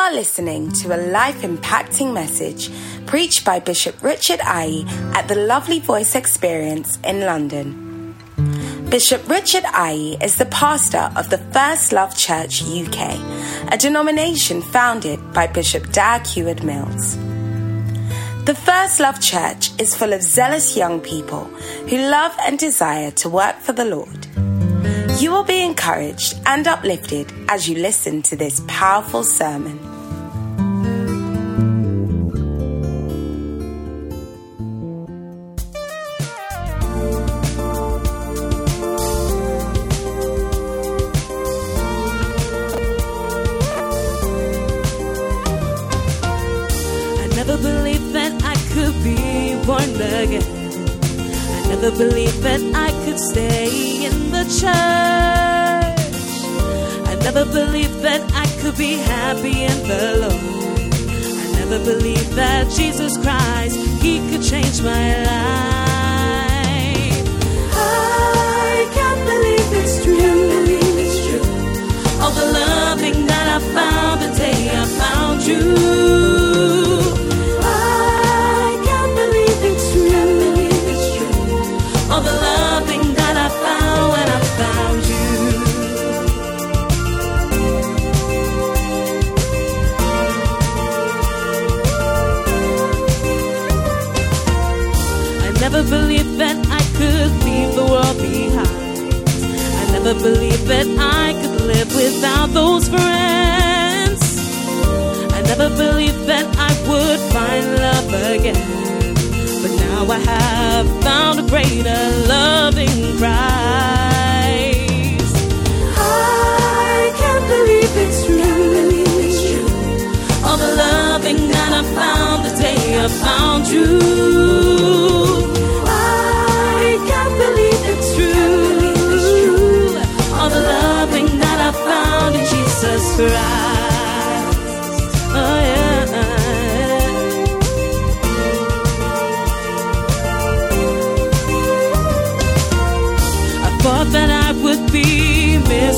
Are listening to a life impacting message preached by Bishop Richard Aye at the Lovely Voice Experience in London. Bishop Richard Aye is the pastor of the First Love Church UK, a denomination founded by Bishop Dag Heward Mills. The First Love Church is full of zealous young people who love and desire to work for the Lord. You will be encouraged and uplifted as you listen to this powerful sermon.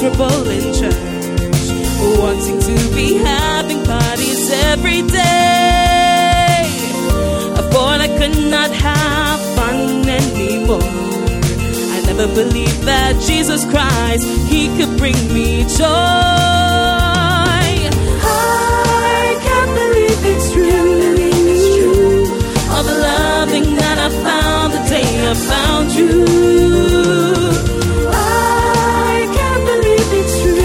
Miserable in church, wanting to be having parties every day. I thought I could not have fun anymore. I never believed that Jesus Christ, He could bring me joy. I can't believe it's true.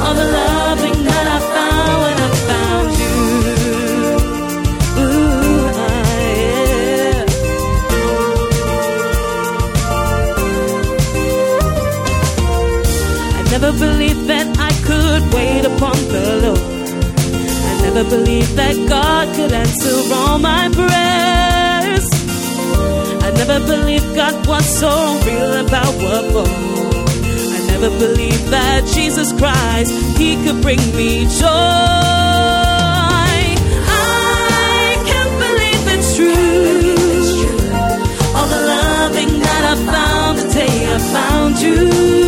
All the loving that I found when I found you. I never believed that I could wait upon the Lord. I never believed that God could answer all my prayers. Never believed God was so real about what. I never believed that Jesus Christ, He could bring me joy. I can't believe it's true. All the loving that I found the day I found you.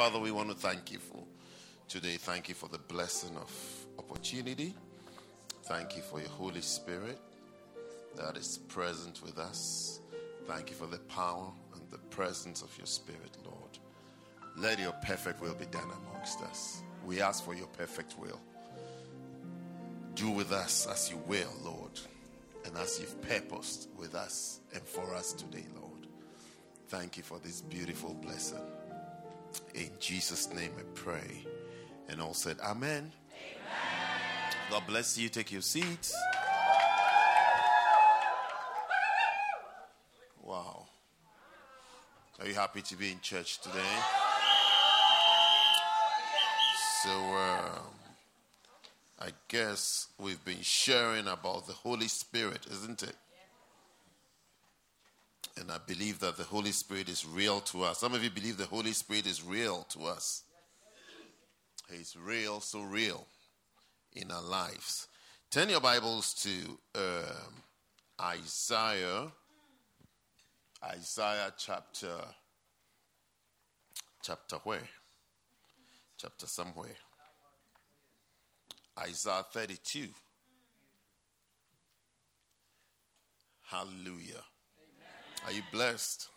Father, we want to thank you for today. Thank you for the blessing of opportunity. Thank you for your Holy Spirit that is present with us. Thank you for the power and the presence of your Spirit, Lord. Let your perfect will be done amongst us. We ask for your perfect will. Do with us as you will, Lord, and as you've purposed with us and for us today, Lord. Thank you for this beautiful blessing. In Jesus' name I pray. And all said, Amen. Amen. God bless you. Take your seats. Wow. Are you happy to be in church today? So, um, I guess we've been sharing about the Holy Spirit, isn't it? And I believe that the Holy Spirit is real to us. Some of you believe the Holy Spirit is real to us. He's real, so real in our lives. Turn your Bibles to um, Isaiah, Isaiah chapter, chapter where? Chapter somewhere. Isaiah 32. Hallelujah. Are you blessed?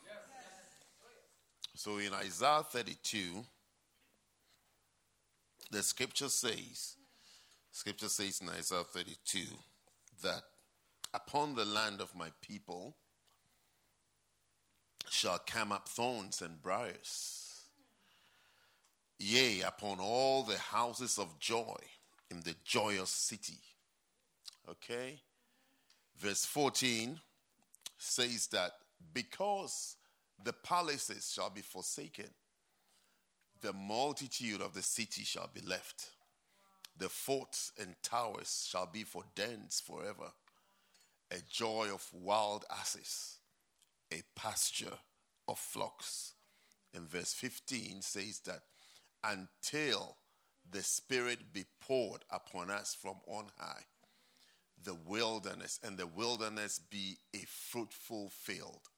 So in Isaiah 32, the scripture says, scripture says in Isaiah 32 that upon the land of my people shall come up thorns and briars. Yea, upon all the houses of joy in the joyous city. Okay? Verse 14 says that because the palaces shall be forsaken, the multitude of the city shall be left. The forts and towers shall be for dens forever. A joy of wild asses, a pasture of flocks. And verse 15 says that until the Spirit be poured upon us from on high, the wilderness, and the wilderness be a fruitful field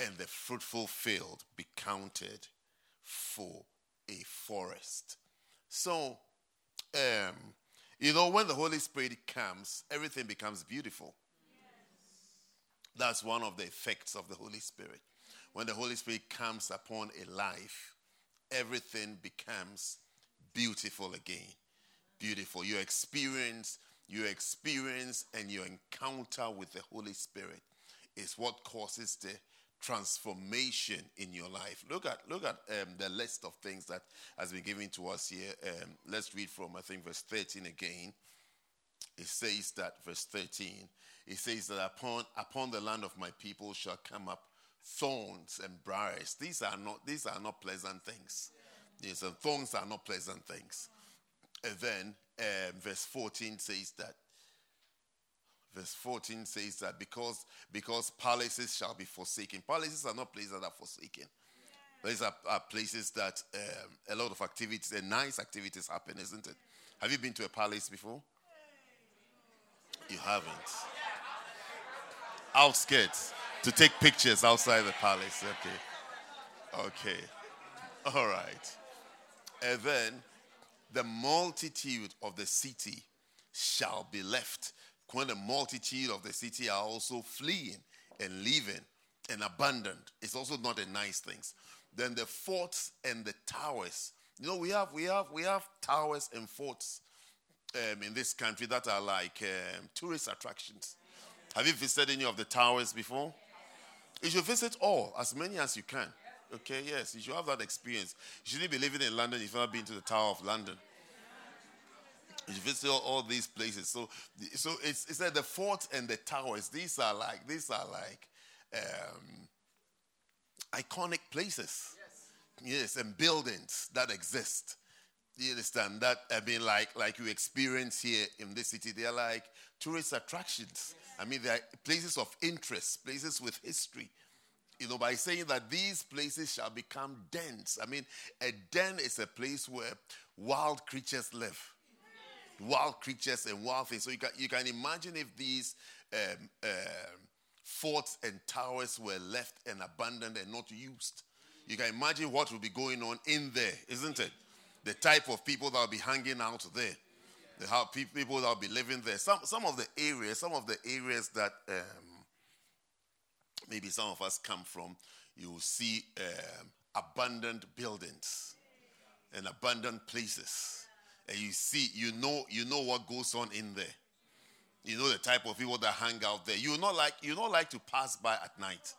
and the fruitful field be counted for a forest. So, um, you know, when the Holy Spirit comes, everything becomes beautiful. That's one of the effects of the Holy Spirit. When the Holy Spirit comes upon a life, everything becomes beautiful again. Beautiful. Your experience, your experience and your encounter with the Holy Spirit is what causes the transformation in your life. Look at look at um, the list of things that has been given to us here. Um, let's read from I think verse 13 again. It says that verse 13. It says that upon upon the land of my people shall come up thorns and briars. These are not these are not pleasant things. Yes, and thorns are not pleasant things. And then um, verse 14 says that verse 14 says that because because palaces shall be forsaken. Palaces are not places that are forsaken. These are, are places that um, a lot of activities and nice activities happen isn't it? Have you been to a palace before? You haven't. Outskirts. To take pictures outside the palace. Okay. Okay. All right. And then the multitude of the city shall be left when the multitude of the city are also fleeing and leaving and abandoned, it's also not a nice thing. Then the forts and the towers. You know, we have we have we have towers and forts um, in this country that are like um, tourist attractions. Have you visited any of the towers before? You should visit all, as many as you can. Okay, yes, you should have that experience. You shouldn't be living in London if you've not been to the Tower of London. You visit all, all, these places. So, so it's, it's like the fort and the towers. These are like these are like um, iconic places. Yes. yes, and buildings that exist. You understand that? I mean, like like you experience here in this city, they are like tourist attractions. Yes. I mean, they are places of interest, places with history. You know, by saying that these places shall become dens. I mean, a den is a place where wild creatures live wild creatures and wild things. So you can, you can imagine if these um, um, forts and towers were left and abandoned and not used. You can imagine what will be going on in there, isn't it? The type of people that will be hanging out there, the how people that will be living there. Some some of the areas, some of the areas that um, maybe some of us come from, you will see um, abandoned buildings and abandoned places, and you see, you know, you know what goes on in there. You know the type of people that hang out there. You not like you don't like to pass by at night.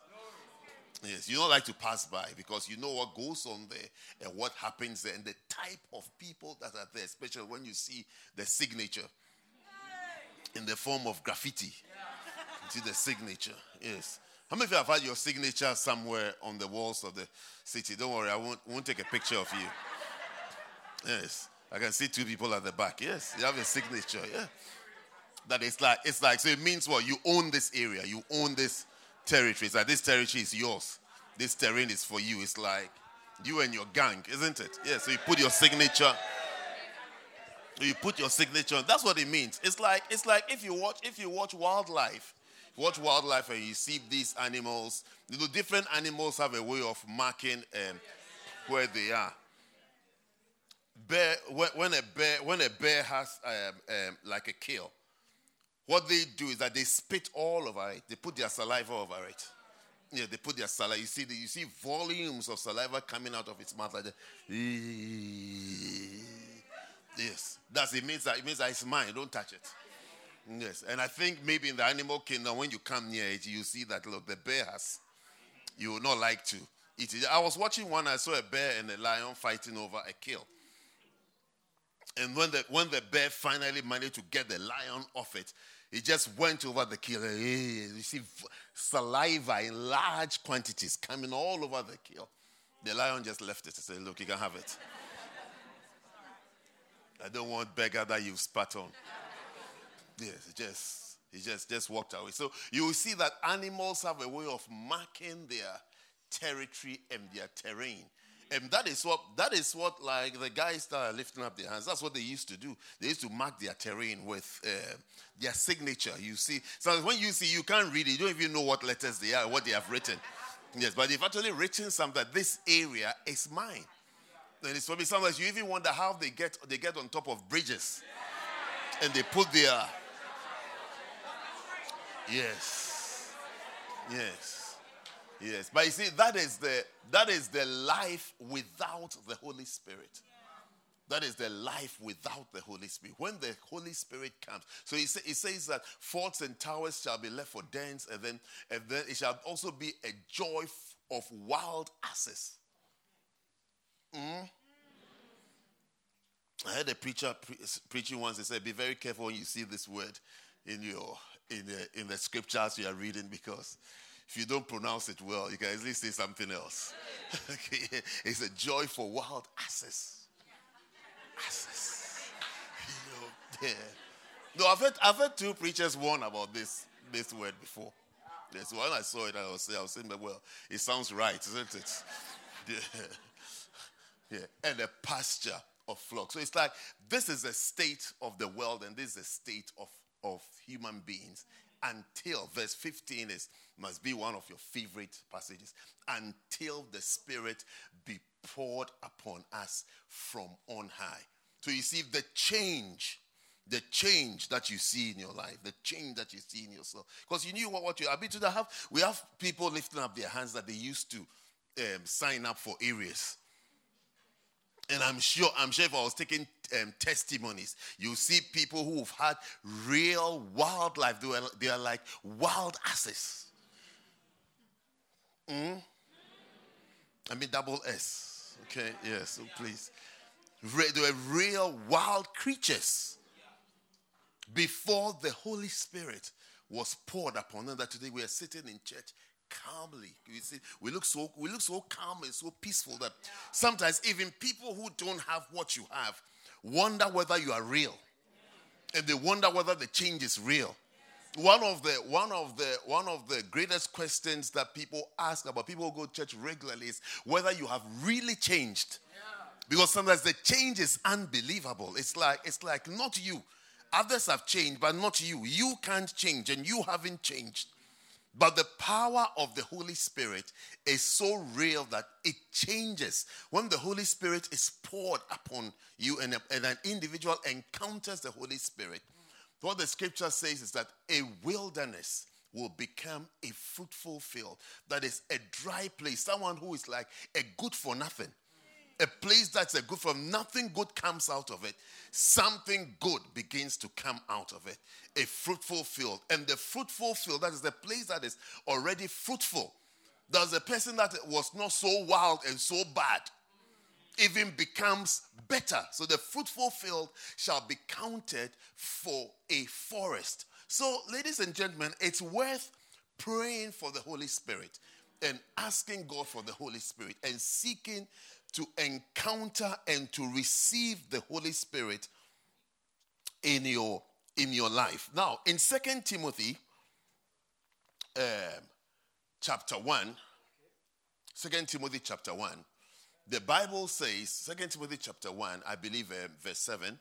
Yes, you don't like to pass by because you know what goes on there and what happens there and the type of people that are there, especially when you see the signature in the form of graffiti. You see the signature. Yes. How many of you have had your signature somewhere on the walls of the city? Don't worry, I won't, won't take a picture of you. Yes. I can see two people at the back. Yes, you have a signature. Yeah. That it's like it's like so it means what? You own this area. You own this territory. It's like this territory is yours. This terrain is for you. It's like you and your gang, isn't it? Yeah, so you put your signature. You put your signature. That's what it means. It's like it's like if you watch if you watch wildlife, watch wildlife and you see these animals. You know, different animals have a way of marking um, where they are. Bear when, when, a bear when a bear has um, um, like a kill, what they do is that they spit all over it. They put their saliva over it. Yeah, they put their saliva. You see, the, you see volumes of saliva coming out of its mouth like that. Yes, that's it. Means that it means that it's mine. Don't touch it. Yes, and I think maybe in the animal kingdom, when you come near it, you see that look, the bear has. You would not like to eat it. I was watching one. I saw a bear and a lion fighting over a kill. And when the when the bear finally managed to get the lion off it, he just went over the kill. You see saliva in large quantities coming all over the kill. The lion just left it and said, Look, you can have it. I don't want beggar that you've spat on. Yes, just he just just walked away. So you will see that animals have a way of marking their territory and their terrain. And that is what that is what like the guys that are lifting up their hands. That's what they used to do. They used to mark their terrain with uh, their signature. You see, so when you see, you can't read it. You don't even know what letters they are, what they have written. Yes, but they've actually written something that this area is mine. And it's probably sometimes you even wonder how they get they get on top of bridges, and they put their yes, yes. Yes, but you see, that is the that is the life without the Holy Spirit. That is the life without the Holy Spirit. When the Holy Spirit comes, so he, say, he says that forts and towers shall be left for dens, and then, and then it shall also be a joy of wild asses. Mm? I heard a preacher pre- preaching once. He said, "Be very careful when you see this word in your in the in the scriptures you are reading because." If you don't pronounce it well, you can easily say something else. okay. It's a joy for wild asses. Asses. You know, yeah. No, I've heard, I've heard two preachers warn about this, this word before. Yes, when I saw it, I was, I was saying, well, it sounds right, isn't it? Yeah. yeah. And a pasture of flocks. So it's like this is a state of the world and this is a state of, of human beings until verse 15 is must be one of your favorite passages until the spirit be poured upon us from on high. You see the change the change that you see in your life the change that you see in yourself because you knew what, what you habituated to have we have people lifting up their hands that they used to um, sign up for areas and I'm sure, I'm sure if I was taking um, testimonies, you see people who've had real wildlife. They are, they are like wild asses. Mm? I mean, double S. Okay, yes, so please. They were real wild creatures before the Holy Spirit was poured upon them. That today we are sitting in church calmly. You see, we look so we look so calm and so peaceful that sometimes even people who don't have what you have wonder whether you are real. And they wonder whether the change is real. One of the one of the one of the greatest questions that people ask about people who go to church regularly is whether you have really changed. Because sometimes the change is unbelievable. It's like it's like not you. Others have changed, but not you. You can't change, and you haven't changed. But the power of the Holy Spirit is so real that it changes. When the Holy Spirit is poured upon you and, and an individual encounters the Holy Spirit, what the scripture says is that a wilderness will become a fruitful field. That is a dry place. Someone who is like a good for nothing. A place that's a good for nothing good comes out of it. Something good begins to come out of it. A fruitful field. And the fruitful field, that is the place that is already fruitful. does a person that was not so wild and so bad even becomes better. So the fruitful field shall be counted for a forest. So, ladies and gentlemen, it's worth praying for the Holy Spirit and asking God for the Holy Spirit and seeking to encounter and to receive the Holy Spirit in your in your life. Now, in Second Timothy um, chapter 1, 2 Timothy chapter 1, the Bible says, 2 Timothy chapter 1, I believe uh, verse 7,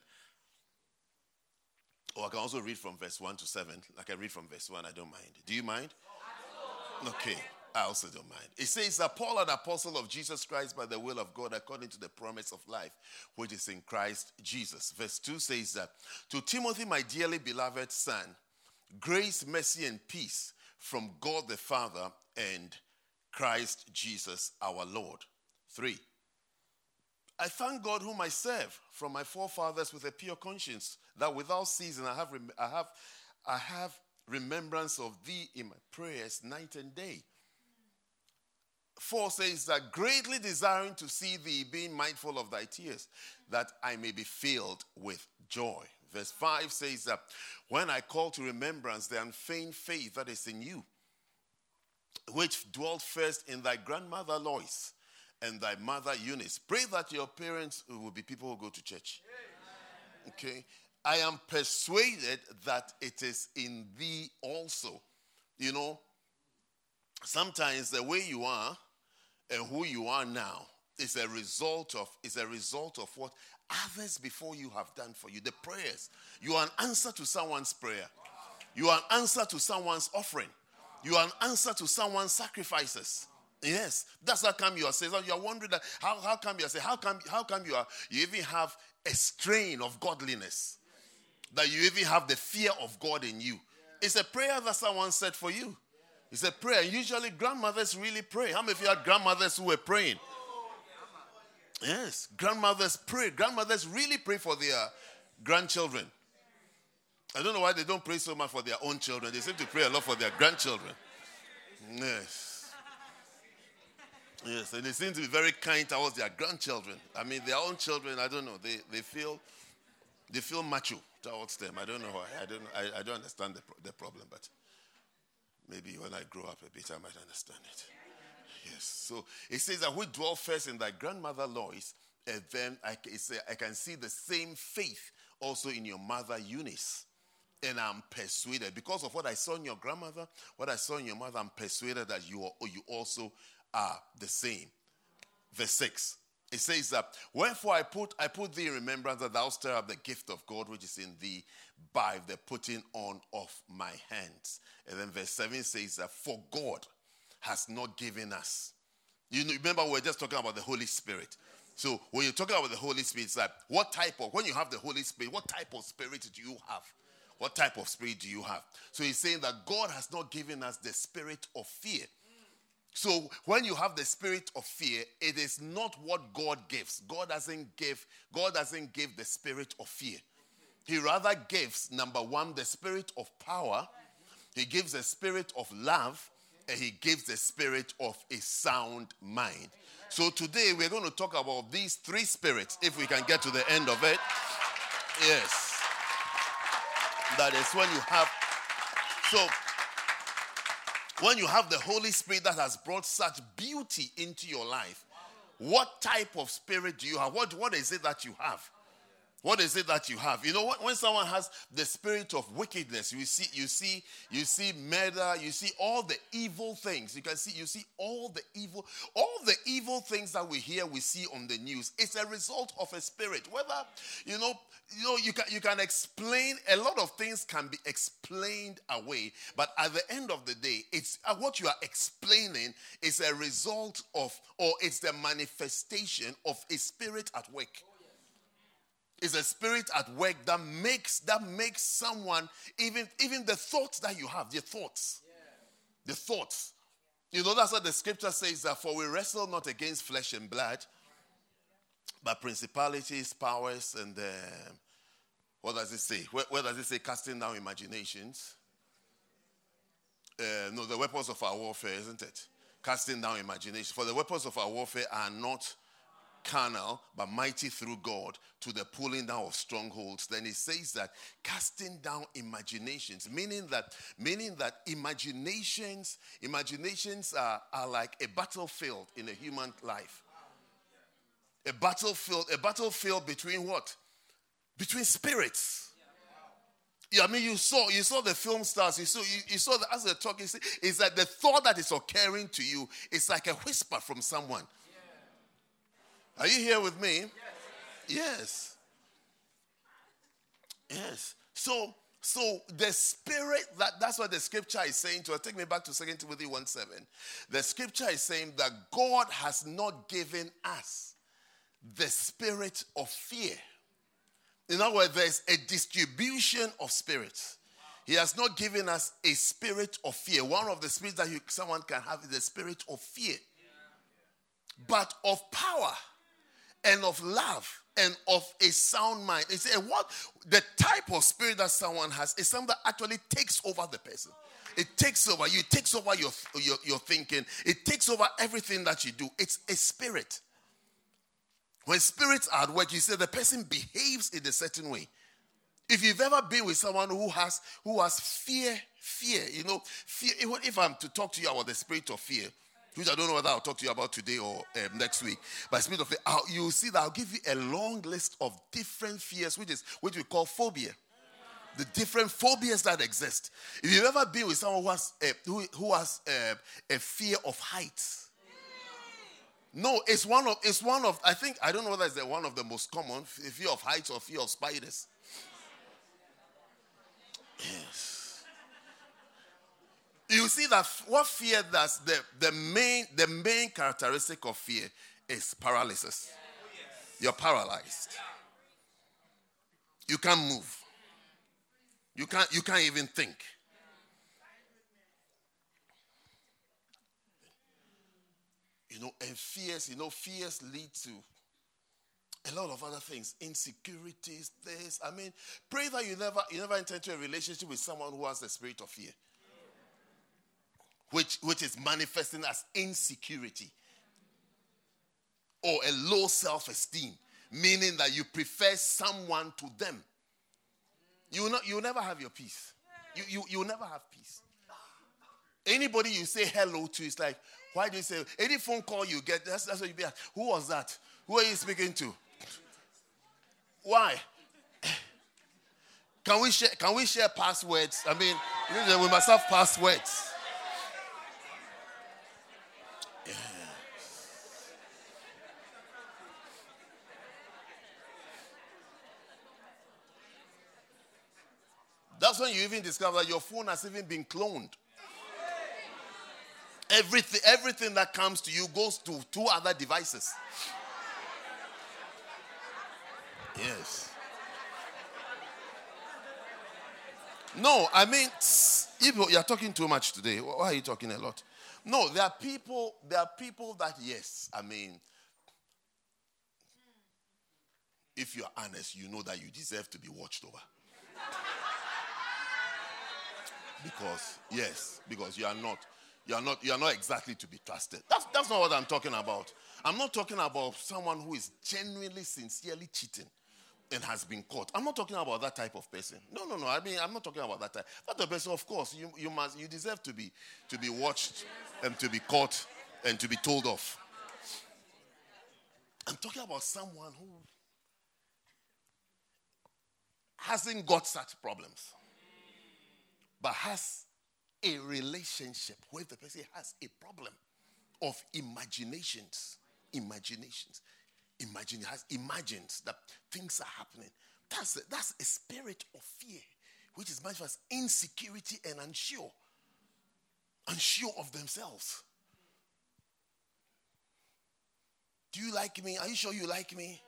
or I can also read from verse 1 to 7. Like I read from verse 1, I don't mind. Do you mind? Okay. I also don't mind. It says that Paul, an apostle of Jesus Christ by the will of God, according to the promise of life, which is in Christ Jesus. Verse 2 says that To Timothy, my dearly beloved son, grace, mercy, and peace from God the Father and Christ Jesus our Lord. 3. I thank God whom I serve from my forefathers with a pure conscience, that without ceasing I have, I have, I have remembrance of thee in my prayers night and day. 4 says that greatly desiring to see thee, being mindful of thy tears, that I may be filled with joy. Verse 5 says that when I call to remembrance the unfeigned faith that is in you, which dwelt first in thy grandmother Lois and thy mother Eunice. Pray that your parents will be people who go to church. Okay? I am persuaded that it is in thee also. You know, sometimes the way you are and who you are now is a result of is a result of what others before you have done for you. The prayers. You are an answer to someone's prayer. You are an answer to someone's offering. You are an answer to someone's sacrifices. Yes, that's how come you are saying. You are wondering that how, how come you are saying how come how come you are you even have a strain of godliness that you even have the fear of God in you. It's a prayer that someone said for you. It's a prayer. Usually, grandmothers really pray. How many of you had grandmothers who were praying? Yes, grandmothers pray. Grandmothers really pray for their grandchildren. I don't know why they don't pray so much for their own children. They seem to pray a lot for their grandchildren. Yes. Yes, and they seem to be very kind towards their grandchildren. I mean, their own children, I don't know, they, they feel they feel macho towards them. I don't know why. I don't, I, I don't understand the, the problem, but Maybe when I grow up a bit, I might understand it. Yes. So it says that we dwell first in thy grandmother Lois, and then I, I can see the same faith also in your mother Eunice. And I'm persuaded, because of what I saw in your grandmother, what I saw in your mother, I'm persuaded that you, are, you also are the same. Verse 6. It says that, Wherefore I put I put thee in remembrance that thou stir up the gift of God which is in thee by the putting on of my hands. And then verse 7 says that, For God has not given us. You remember, we are just talking about the Holy Spirit. So when you're talking about the Holy Spirit, it's like, what type of, when you have the Holy Spirit, what type of spirit do you have? What type of spirit do you have? So he's saying that God has not given us the spirit of fear so when you have the spirit of fear, it is not what God gives. God doesn't give, God doesn't give the spirit of fear. He rather gives, number one, the spirit of power, he gives the spirit of love, and he gives the spirit of a sound mind. So today we're going to talk about these three spirits, if we can get to the end of it. Yes. That is when you have. So when you have the Holy Spirit that has brought such beauty into your life, what type of spirit do you have? What, what is it that you have? What is it that you have? You know, when someone has the spirit of wickedness, you see, you see, you see murder, you see all the evil things. You can see, you see all the evil, all the evil things that we hear, we see on the news. It's a result of a spirit. Whether you know, you know, you can you can explain a lot of things can be explained away, but at the end of the day, it's uh, what you are explaining is a result of, or it's the manifestation of a spirit at work is a spirit at work that makes that makes someone even even the thoughts that you have the thoughts. The thoughts. You know that's what the scripture says that for we wrestle not against flesh and blood but principalities powers and uh, what does it say? Where, where, does it say casting down imaginations? Uh, no the weapons of our warfare isn't it? Casting down imagination for the weapons of our warfare are not carnal, but mighty through God to the pulling down of strongholds. Then he says that casting down imaginations, meaning that meaning that imaginations, imaginations are, are like a battlefield in a human life. A battlefield, a battlefield between what? Between spirits. Yeah, I mean, you saw you saw the film stars. You saw you, you saw that as they're talking, is that the thought that is occurring to you is like a whisper from someone. Are you here with me? Yes. Yes. So, so the spirit that that's what the scripture is saying to us. Take me back to 2 Timothy 1 7. The scripture is saying that God has not given us the spirit of fear. In other words, there's a distribution of spirits. He has not given us a spirit of fear. One of the spirits that you, someone can have is the spirit of fear, but of power and of love and of a sound mind. It's a what the type of spirit that someone has is something that actually takes over the person. It takes over you, it takes over your, your, your thinking, it takes over everything that you do. It's a spirit. When spirits are at work, you say the person behaves in a certain way. If you've ever been with someone who has who has fear, fear, you know, fear. If I'm to talk to you about the spirit of fear, which I don't know whether I'll talk to you about today or um, next week. By spirit of fear, you'll see that I'll give you a long list of different fears, which is which we call phobia. The different phobias that exist. If you've ever been with someone who has a, who, who has a, a fear of heights, no, it's one of it's one of I think I don't know whether it's the one of the most common fear of heights or fear of spiders. Yes you see that what fear does, the, the, main, the main characteristic of fear is paralysis. You're paralyzed. You can't move. You can't, you can't even think. You know, and fears, you know, fears lead to a lot of other things, insecurities, this. I mean, pray that you never you never enter into a relationship with someone who has the spirit of fear which, which is manifesting as insecurity or a low self esteem, meaning that you prefer someone to them. You not, you will never have your peace. You, you, you will never have peace. Anybody you say hello to is like, why do you say, any phone call you get, that's, that's what you be asked. Who was that? Who are you speaking to? Why? Can we share, can we share passwords? I mean, we must have passwords. That's when you even discover that your phone has even been cloned. Everything, everything that comes to you goes to two other devices. Yes. No, I mean, you're talking too much today. Why are you talking a lot? No, there are people, there are people that, yes, I mean, if you're honest, you know that you deserve to be watched over. Because, yes, because you are not, you are not, you are not exactly to be trusted. That's, that's not what I'm talking about. I'm not talking about someone who is genuinely, sincerely cheating and has been caught. I'm not talking about that type of person. No, no, no. I mean, I'm not talking about that type. Type of person, of course, you, you must, you deserve to be, to be watched and to be caught and to be told off. I'm talking about someone who hasn't got such problems, but has a relationship where the person has a problem of imaginations. Imaginations. Imagine has imagines that things are happening. That's a, that's a spirit of fear, which is much as insecurity and unsure, unsure of themselves. Do you like me? Are you sure you like me?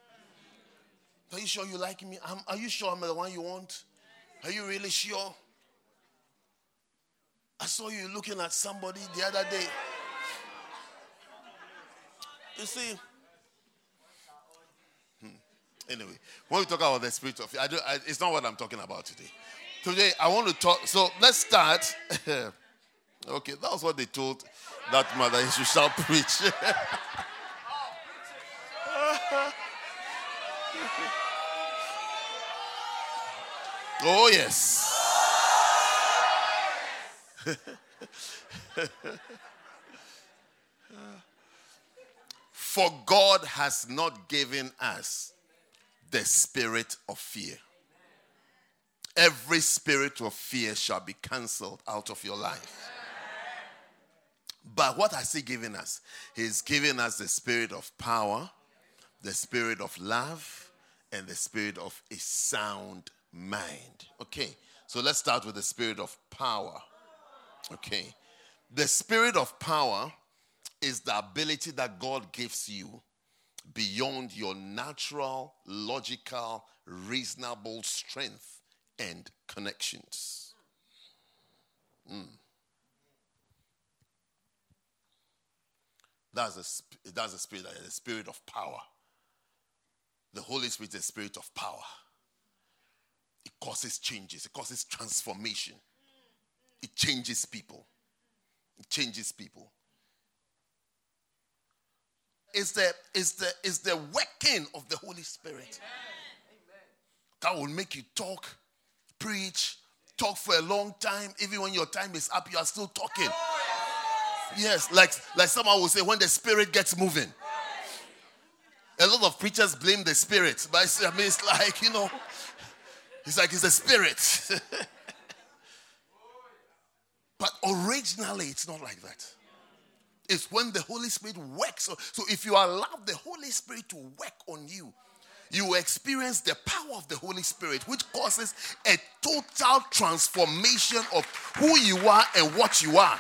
Are you sure you like me? I'm, are you sure I'm the one you want? Are you really sure? I saw you looking at somebody the other day. You see? Hmm. Anyway, when we talk about the spirit of I do, I, it's not what I'm talking about today. Today, I want to talk. So let's start. okay, that was what they told that mother. She shall preach. oh, yes. For God has not given us the spirit of fear. Every spirit of fear shall be cancelled out of your life. But what has He given us? He's given us the spirit of power, the spirit of love, and the spirit of a sound mind. Okay, so let's start with the spirit of power. Okay. The spirit of power is the ability that God gives you beyond your natural, logical, reasonable strength and connections. Mm. That's a, that's a spirit, the spirit of power. The Holy Spirit is a spirit of power. It causes changes, it causes transformation. It changes people. It changes people. It's the, it's the, it's the working of the Holy Spirit that will make you talk, preach, talk for a long time. Even when your time is up, you are still talking. Yes, like, like someone will say, when the Spirit gets moving. A lot of preachers blame the Spirit, but I mean, it's like, you know, it's like it's the Spirit. But originally, it's not like that. It's when the Holy Spirit works. So, so if you allow the Holy Spirit to work on you, you will experience the power of the Holy Spirit, which causes a total transformation of who you are and what you are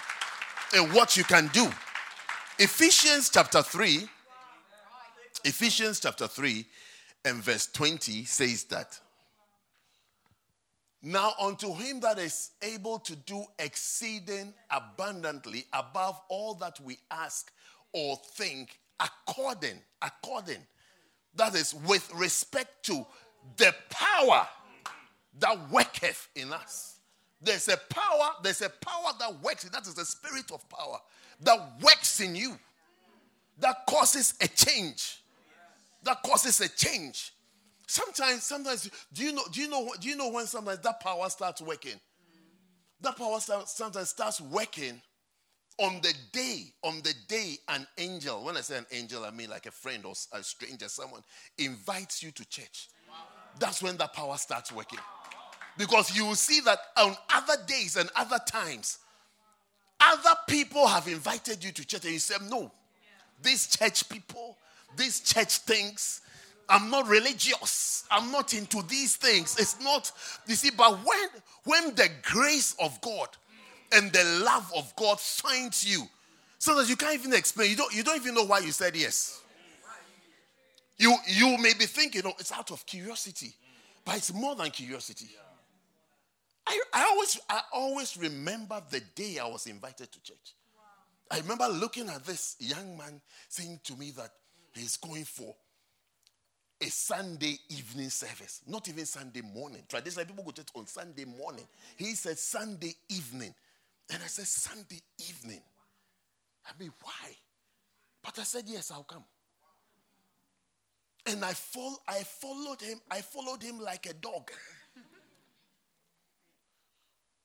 and what you can do. Ephesians chapter 3, Ephesians chapter 3 and verse 20 says that now, unto him that is able to do exceeding abundantly above all that we ask or think, according, according, that is with respect to the power that worketh in us. There's a power, there's a power that works, that is the spirit of power that works in you, that causes a change. That causes a change. Sometimes, sometimes, do you know? Do you know? Do you know when sometimes that power starts working? That power sometimes starts working on the day, on the day an angel, when I say an angel, I mean like a friend or a stranger, someone invites you to church. That's when that power starts working. Because you will see that on other days and other times, other people have invited you to church and you say, No, these church people, these church things, I'm not religious. I'm not into these things. It's not, you see, but when when the grace of God and the love of God finds you, sometimes you can't even explain. You don't, you don't even know why you said yes. You you may be thinking, oh, it's out of curiosity, but it's more than curiosity. I, I always I always remember the day I was invited to church. I remember looking at this young man saying to me that he's going for a Sunday evening service, not even Sunday morning. Traditionally, people go to church on Sunday morning. He said Sunday evening. And I said, Sunday evening. I mean, why? But I said, Yes, I'll come. And I, fol- I followed him. I followed him like a dog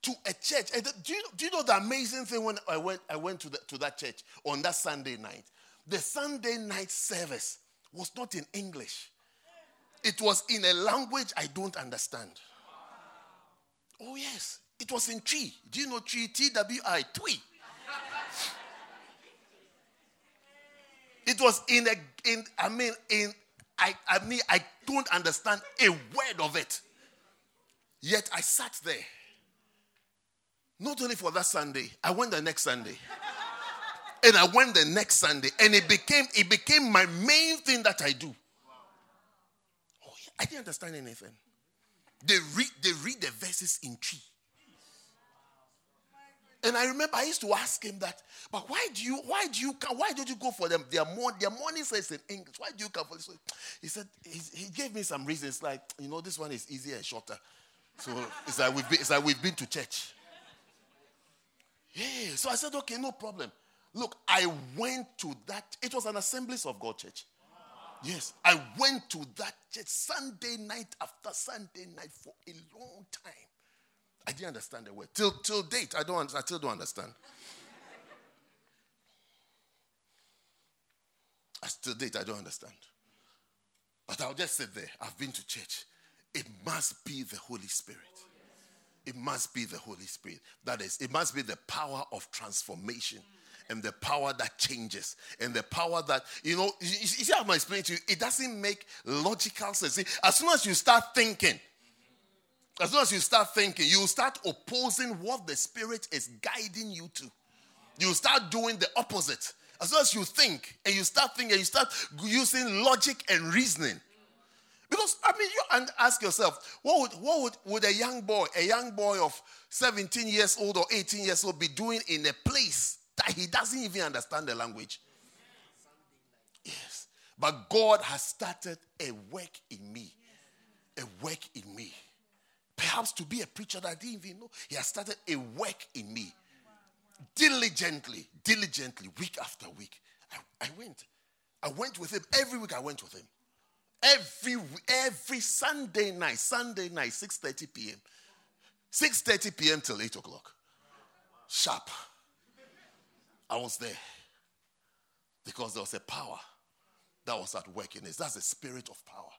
to a church. And do you, do you know the amazing thing when I went, I went to, the, to that church on that Sunday night? The Sunday night service was not in English. It was in a language I don't understand. Oh, yes. It was in Twi. Do you know Twi? T W I, Twi. it was in a, in, I mean, in, I, I mean, I don't understand a word of it. Yet I sat there. Not only for that Sunday, I went the next Sunday. and I went the next Sunday, and it became it became my main thing that I do. I didn't understand anything. They read, they read the verses in Twi. And I remember I used to ask him that, but why do you why do you why don't you go for them? Their morning their morning says in English. Why do you come for this? He said he, he gave me some reasons like you know this one is easier and shorter. So it's like we've been, it's like we've been to church. Yeah. So I said, okay, no problem. Look, I went to that. It was an Assemblies of God church. Yes, I went to that church Sunday night after Sunday night for a long time. I didn't understand the word. Till, till date, I, don't, I still don't understand. I still date, I don't understand. But I'll just sit there. I've been to church. It must be the Holy Spirit. It must be the Holy Spirit. That is, it must be the power of transformation and the power that changes and the power that you know you, you see how i'm explaining to you it doesn't make logical sense. See, as soon as you start thinking as soon as you start thinking you start opposing what the spirit is guiding you to. You start doing the opposite. As soon as you think and you start thinking you start using logic and reasoning. Because I mean, you and ask yourself, what would what would, would a young boy, a young boy of 17 years old or 18 years old, be doing in a place that he doesn't even understand the language. Yes. But God has started a work in me. A work in me. Perhaps to be a preacher that I didn't even know. He has started a work in me. Diligently, diligently, week after week. I, I went. I went with him. Every week I went with him. Every every Sunday night, Sunday night, 6:30 p.m. 6:30 p.m. till 8 o'clock. Sharp. I was there because there was a power that was at work in this. That's the spirit of power.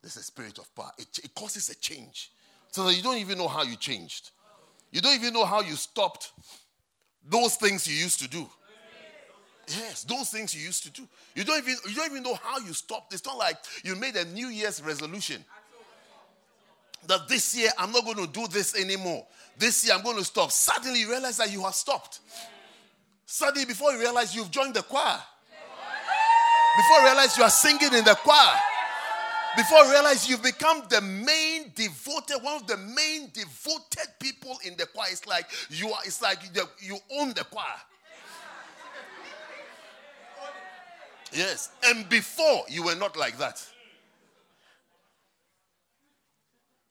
There's a spirit of power. It, it causes a change. So that you don't even know how you changed. You don't even know how you stopped those things you used to do. Yes, those things you used to do. You don't even you don't even know how you stopped. It's not like you made a New Year's resolution that this year I'm not going to do this anymore. This year I'm going to stop. Suddenly you realize that you have stopped. Suddenly, before you realize you've joined the choir, before you realize you are singing in the choir, before you realize you've become the main devoted, one of the main devoted people in the choir. It's like you are, it's like you own the choir. Yes. And before you were not like that.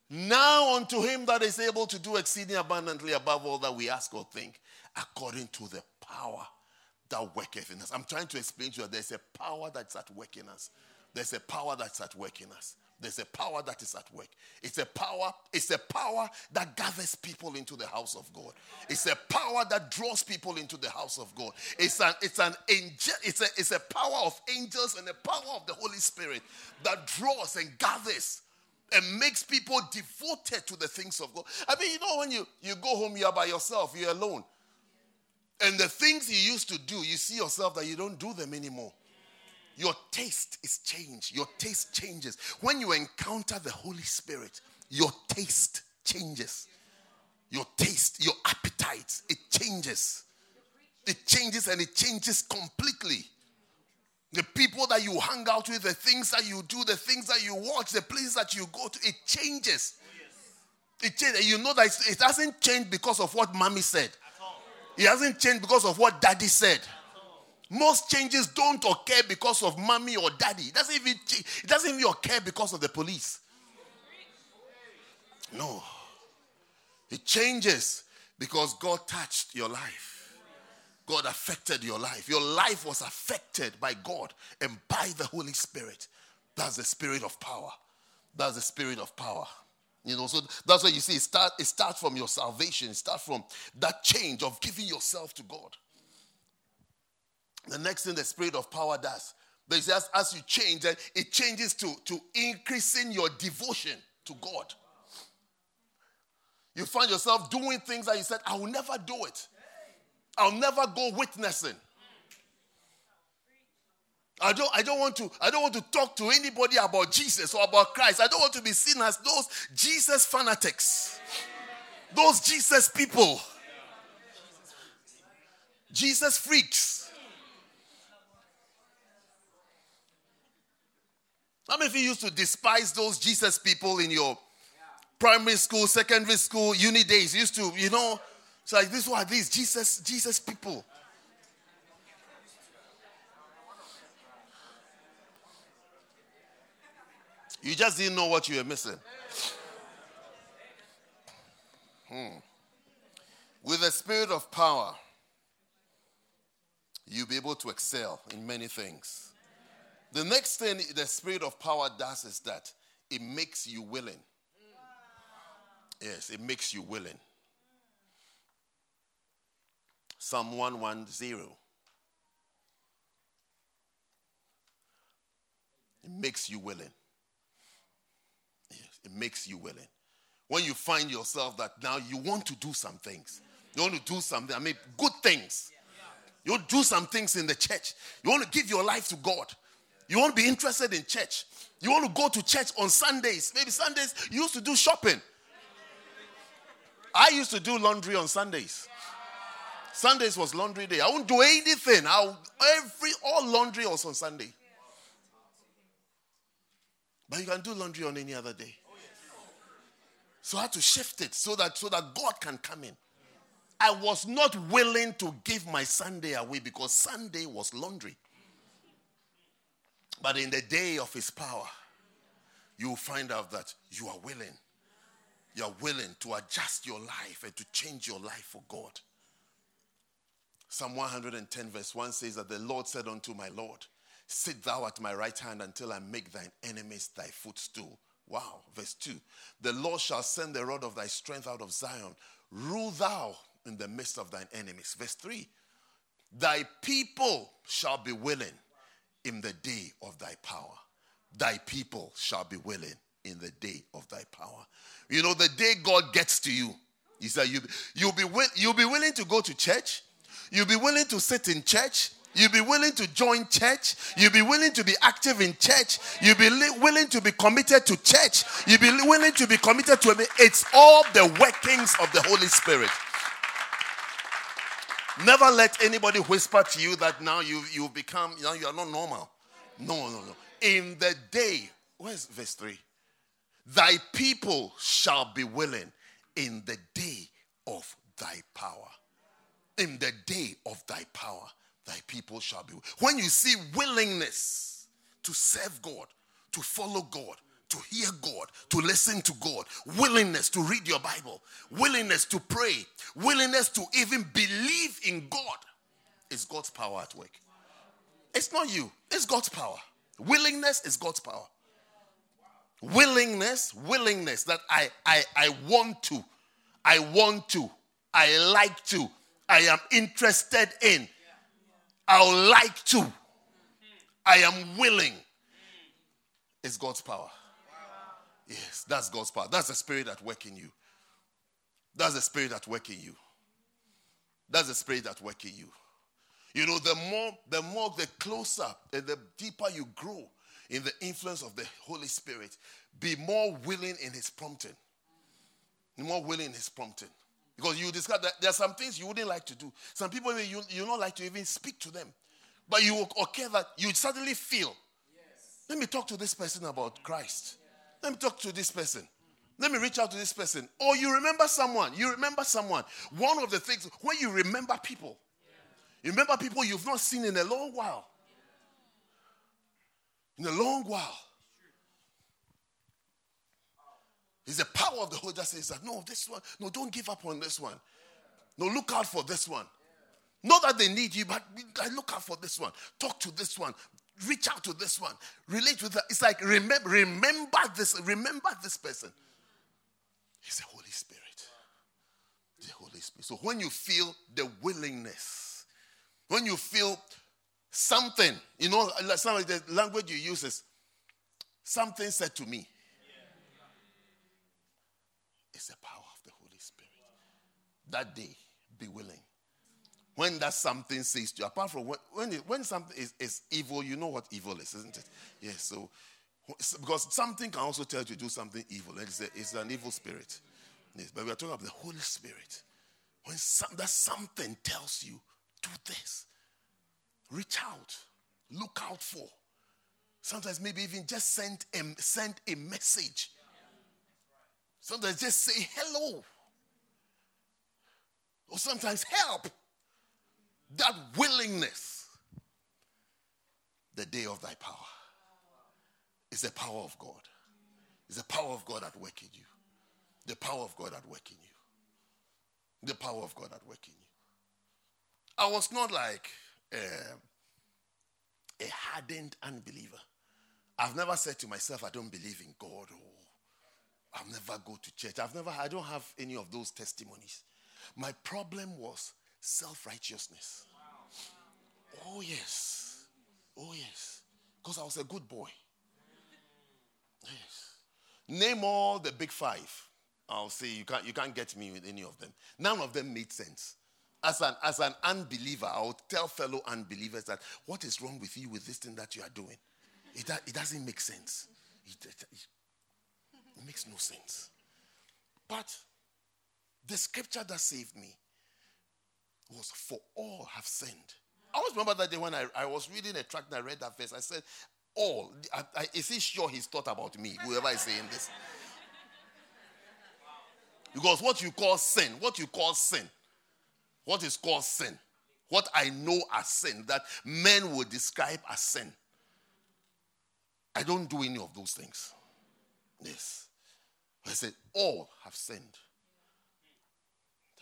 Now unto him that is able to do exceeding abundantly above all that we ask or think, according to the power that worketh in us. I'm trying to explain to you there's a power that's at work in us. There's a power that's at work in us. There's a power that is at work. It's a power, it's a power that gathers people into the house of God. It's a power that draws people into the house of God. It's an it's an angel, it's a it's a power of angels and a power of the Holy Spirit that draws and gathers and makes people devoted to the things of God. I mean, you know, when you, you go home, you're by yourself, you're alone. And the things you used to do, you see yourself that you don't do them anymore. Your taste is changed. Your taste changes. When you encounter the Holy Spirit, your taste changes. Your taste, your appetite, it changes. It changes and it changes completely. The people that you hang out with, the things that you do, the things that you watch, the places that you go to, it changes. It changes. You know that it hasn't changed because of what mommy said. It hasn't changed because of what daddy said. Most changes don't occur because of mommy or daddy. It doesn't even, it doesn't even occur because of the police. No. It changes because God touched your life. God affected your life. Your life was affected by God and by the Holy Spirit. That's the spirit of power. That's the spirit of power. You know, so that's why you see it start it starts from your salvation, it starts from that change of giving yourself to God. The next thing the spirit of power does, but it says as you change, it changes to, to increasing your devotion to God. You find yourself doing things that you said, I will never do it. I'll never go witnessing. I don't, I don't want to I don't want to talk to anybody about Jesus or about Christ. I don't want to be seen as those Jesus fanatics. Those Jesus people. Jesus freaks. How many of you used to despise those Jesus people in your primary school, secondary school, uni days? You used to, you know, it's like this are these Jesus, Jesus people. You just didn't know what you were missing. Hmm. With a spirit of power, you'll be able to excel in many things. The next thing the spirit of power does is that it makes you willing. Yes, it makes you willing. Psalm 110. It makes you willing. It makes you willing. When you find yourself that now you want to do some things, you want to do something, I mean, good things. You want to do some things in the church. You want to give your life to God. You want to be interested in church. You want to go to church on Sundays. Maybe Sundays, you used to do shopping. I used to do laundry on Sundays. Sundays was laundry day. I won't do anything. I'll, every all laundry was on Sunday. But you can do laundry on any other day. So I had to shift it so that so that God can come in. I was not willing to give my Sunday away because Sunday was laundry. But in the day of his power, you will find out that you are willing. You are willing to adjust your life and to change your life for God. Psalm 110, verse 1 says that the Lord said unto my Lord, Sit thou at my right hand until I make thine enemies thy footstool. Wow. Verse 2 The Lord shall send the rod of thy strength out of Zion. Rule thou in the midst of thine enemies. Verse 3 Thy people shall be willing in the day of thy power. Thy people shall be willing in the day of thy power. You know, the day God gets to you, He said, you, you'll, be, you'll be willing to go to church, you'll be willing to sit in church, You'll be willing to join church. You'll be willing to be active in church. You'll be li- willing to be committed to church. You'll be willing to be committed to it. It's all the workings of the Holy Spirit. Never let anybody whisper to you that now you you become know you are not normal. No, no, no. In the day, where's verse 3? Thy people shall be willing in the day of thy power. In the day of thy power thy people shall be. When you see willingness to serve God, to follow God, to hear God, to listen to God, willingness to read your Bible, willingness to pray, willingness to even believe in God, is God's power at work. It's not you, it's God's power. Willingness is God's power. Willingness, willingness that I, I, I want to, I want to, I like to, I am interested in I would like to. I am willing. It's God's power. Yes, that's God's power. That's the spirit at work in you. That's the spirit at work in you. That's the spirit at work in you. You know, the more, the more, the closer, and the deeper you grow in the influence of the Holy Spirit, be more willing in His prompting. More willing in His prompting. Because you discover that there are some things you wouldn't like to do. Some people you you don't like to even speak to them. But you okay that you suddenly feel. Yes. Let me talk to this person about Christ. Let me talk to this person. Let me reach out to this person. Or you remember someone. You remember someone. One of the things when you remember people, you remember people you've not seen in a long while. In a long while. It's the power of the Holy Spirit says that no, this one, no, don't give up on this one. No, look out for this one. Not that they need you, but look out for this one. Talk to this one. Reach out to this one. Relate with that. It's like remember, remember this, remember this person. He's the Holy Spirit. The Holy Spirit. So when you feel the willingness, when you feel something, you know, some of the language you use is something said to me. It's the power of the Holy Spirit. That day, be willing. When that something says to you, apart from when, when, it, when something is, is evil, you know what evil is, isn't it? Yes, so because something can also tell you to do something evil. It's, a, it's an evil spirit. Yes, but we are talking about the Holy Spirit. When some, that something tells you, do this, reach out, look out for. Sometimes maybe even just send a, send a message. Sometimes just say hello. Or sometimes help. That willingness. The day of thy power is the power of God. It's the power of God at work in you. The power of God at work in you. The power of God at work in you. I was not like uh, a hardened unbeliever. I've never said to myself, I don't believe in God or I'll never go to church. I've never, I don't have any of those testimonies. My problem was self righteousness. Oh, yes. Oh, yes. Because I was a good boy. Yes. Name all the big five. I'll say you can't, you can't get me with any of them. None of them made sense. As an, as an unbeliever, I would tell fellow unbelievers that what is wrong with you with this thing that you are doing? It, it doesn't make sense. It, it, it makes no sense. But the scripture that saved me was for all have sinned. I always remember that day when I, I was reading a tract and I read that verse. I said, All. I, I, is he sure he's thought about me, whoever is saying this? Because what you call sin, what you call sin, what is called sin, what I know as sin, that men would describe as sin. I don't do any of those things. Yes. I said, all have sinned.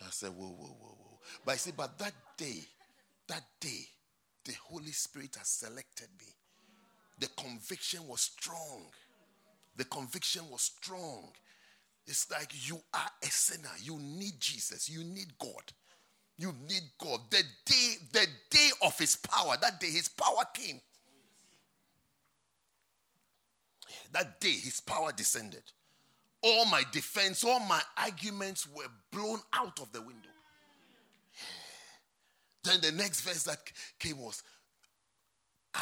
I said, whoa, whoa, whoa, whoa. But I said, but that day, that day, the Holy Spirit has selected me. The conviction was strong. The conviction was strong. It's like you are a sinner. You need Jesus. You need God. You need God. The day, the day of his power, that day his power came. That day his power descended all my defense, all my arguments were blown out of the window. Then the next verse that came was,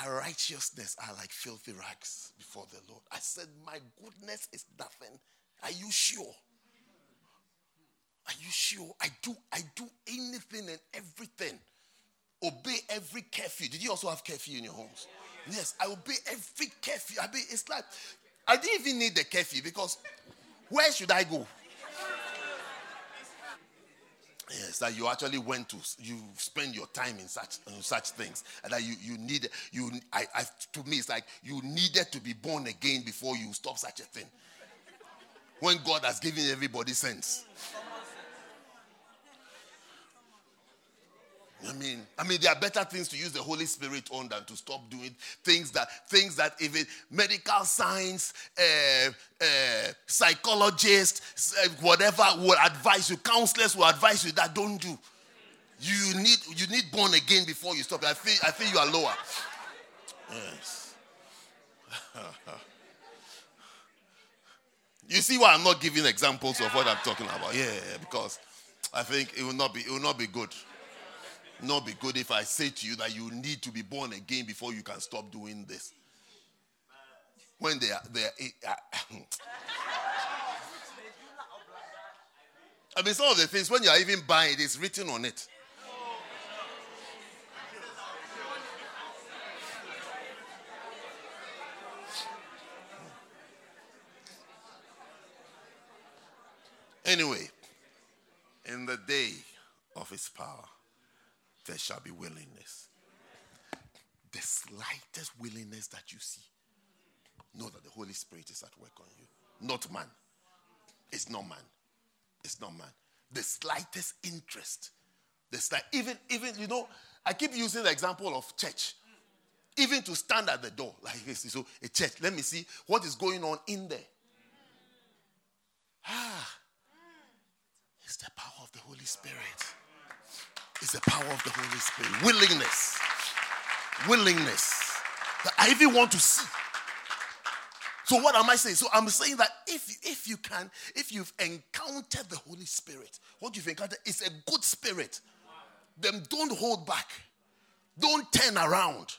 Our righteousness are like filthy rags before the Lord. I said, My goodness is nothing. Are you sure? Are you sure? I do, I do anything and everything. Obey every curfew. Did you also have curfew in your homes? Yes, I obey every curfew. I mean, it's like I didn't even need the curfew because where should I go? Yes, that you actually went to, you spend your time in such in such things, and that you you need you. I, I to me, it's like you needed to be born again before you stop such a thing. When God has given everybody sense. I mean, I mean, there are better things to use the Holy Spirit on than to stop doing things that things that even medical science, uh, uh, psychologists, uh, whatever will advise you, counselors will advise you that don't do. You need you need born again before you stop. I feel I feel you are lower. Yes. you see why I'm not giving examples of what I'm talking about? Yeah, because I think it will not be it will not be good not be good if I say to you that you need to be born again before you can stop doing this. When they are, they are, uh, I mean, some of the things, when you are even buying it, it's written on it. Anyway, in the day of his power, there shall be willingness. The slightest willingness that you see, know that the Holy Spirit is at work on you. Not man. It's not man. It's not man. The slightest interest. The slight, even, even, you know, I keep using the example of church. Even to stand at the door, like this. So, a church, let me see what is going on in there. Ah, it's the power of the Holy Spirit is the power of the Holy Spirit. Willingness. Willingness. That I even want to see. So what am I saying? So I'm saying that if if you can, if you've encountered the Holy Spirit, what you've encountered is a good spirit. Then don't hold back. Don't turn around.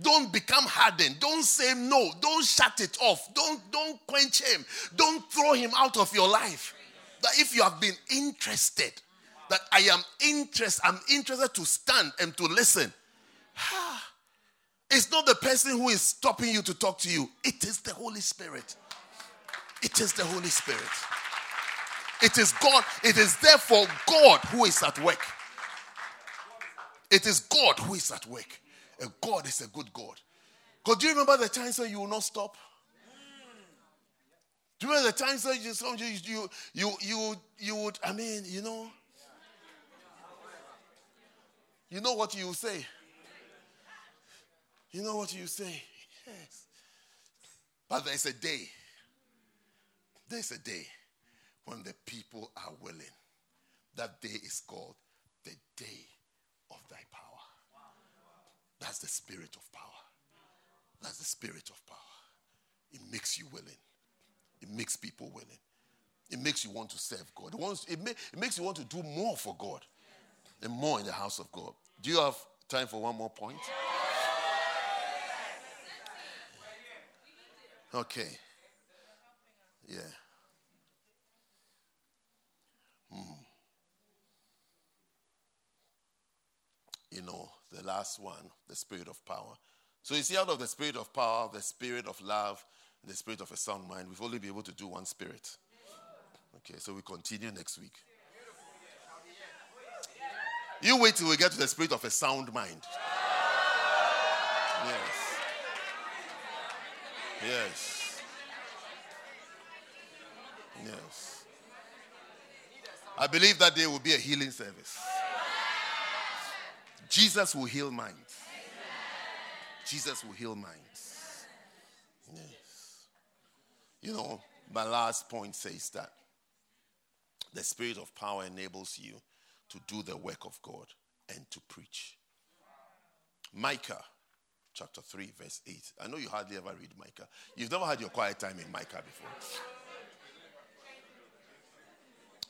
Don't become hardened. Don't say no. Don't shut it off. Don't don't quench him. Don't throw him out of your life. That if you have been interested, that I am interested, I'm interested to stand and to listen. It's not the person who is stopping you to talk to you, it is the Holy Spirit. It is the Holy Spirit. It is God. It is therefore God who is at work. It is God who is at work. And God is a good God. Because do you remember the times when you will not stop? Do you remember the times when you, you, you, you, you would, I mean, you know, you know what you say? You know what you say? Yes. But there's a day. There's a day when the people are willing. That day is called the day of thy power. That's the spirit of power. That's the spirit of power. It makes you willing. It makes people willing. It makes you want to serve God. It, wants, it, may, it makes you want to do more for God and more in the house of God. Do you have time for one more point? Okay. Yeah. Hmm. You know, the last one, the spirit of power. So you see, out of the spirit of power, the spirit of love, the spirit of a sound mind, we've only been able to do one spirit. Okay, so we continue next week. You wait till we get to the spirit of a sound mind. Yes. Yes. Yes. I believe that day will be a healing service. Jesus will heal minds. Jesus will heal minds. Yes. You know, my last point says that the spirit of power enables you to do the work of God and to preach. Micah chapter 3, verse 8. I know you hardly ever read Micah. You've never had your quiet time in Micah before.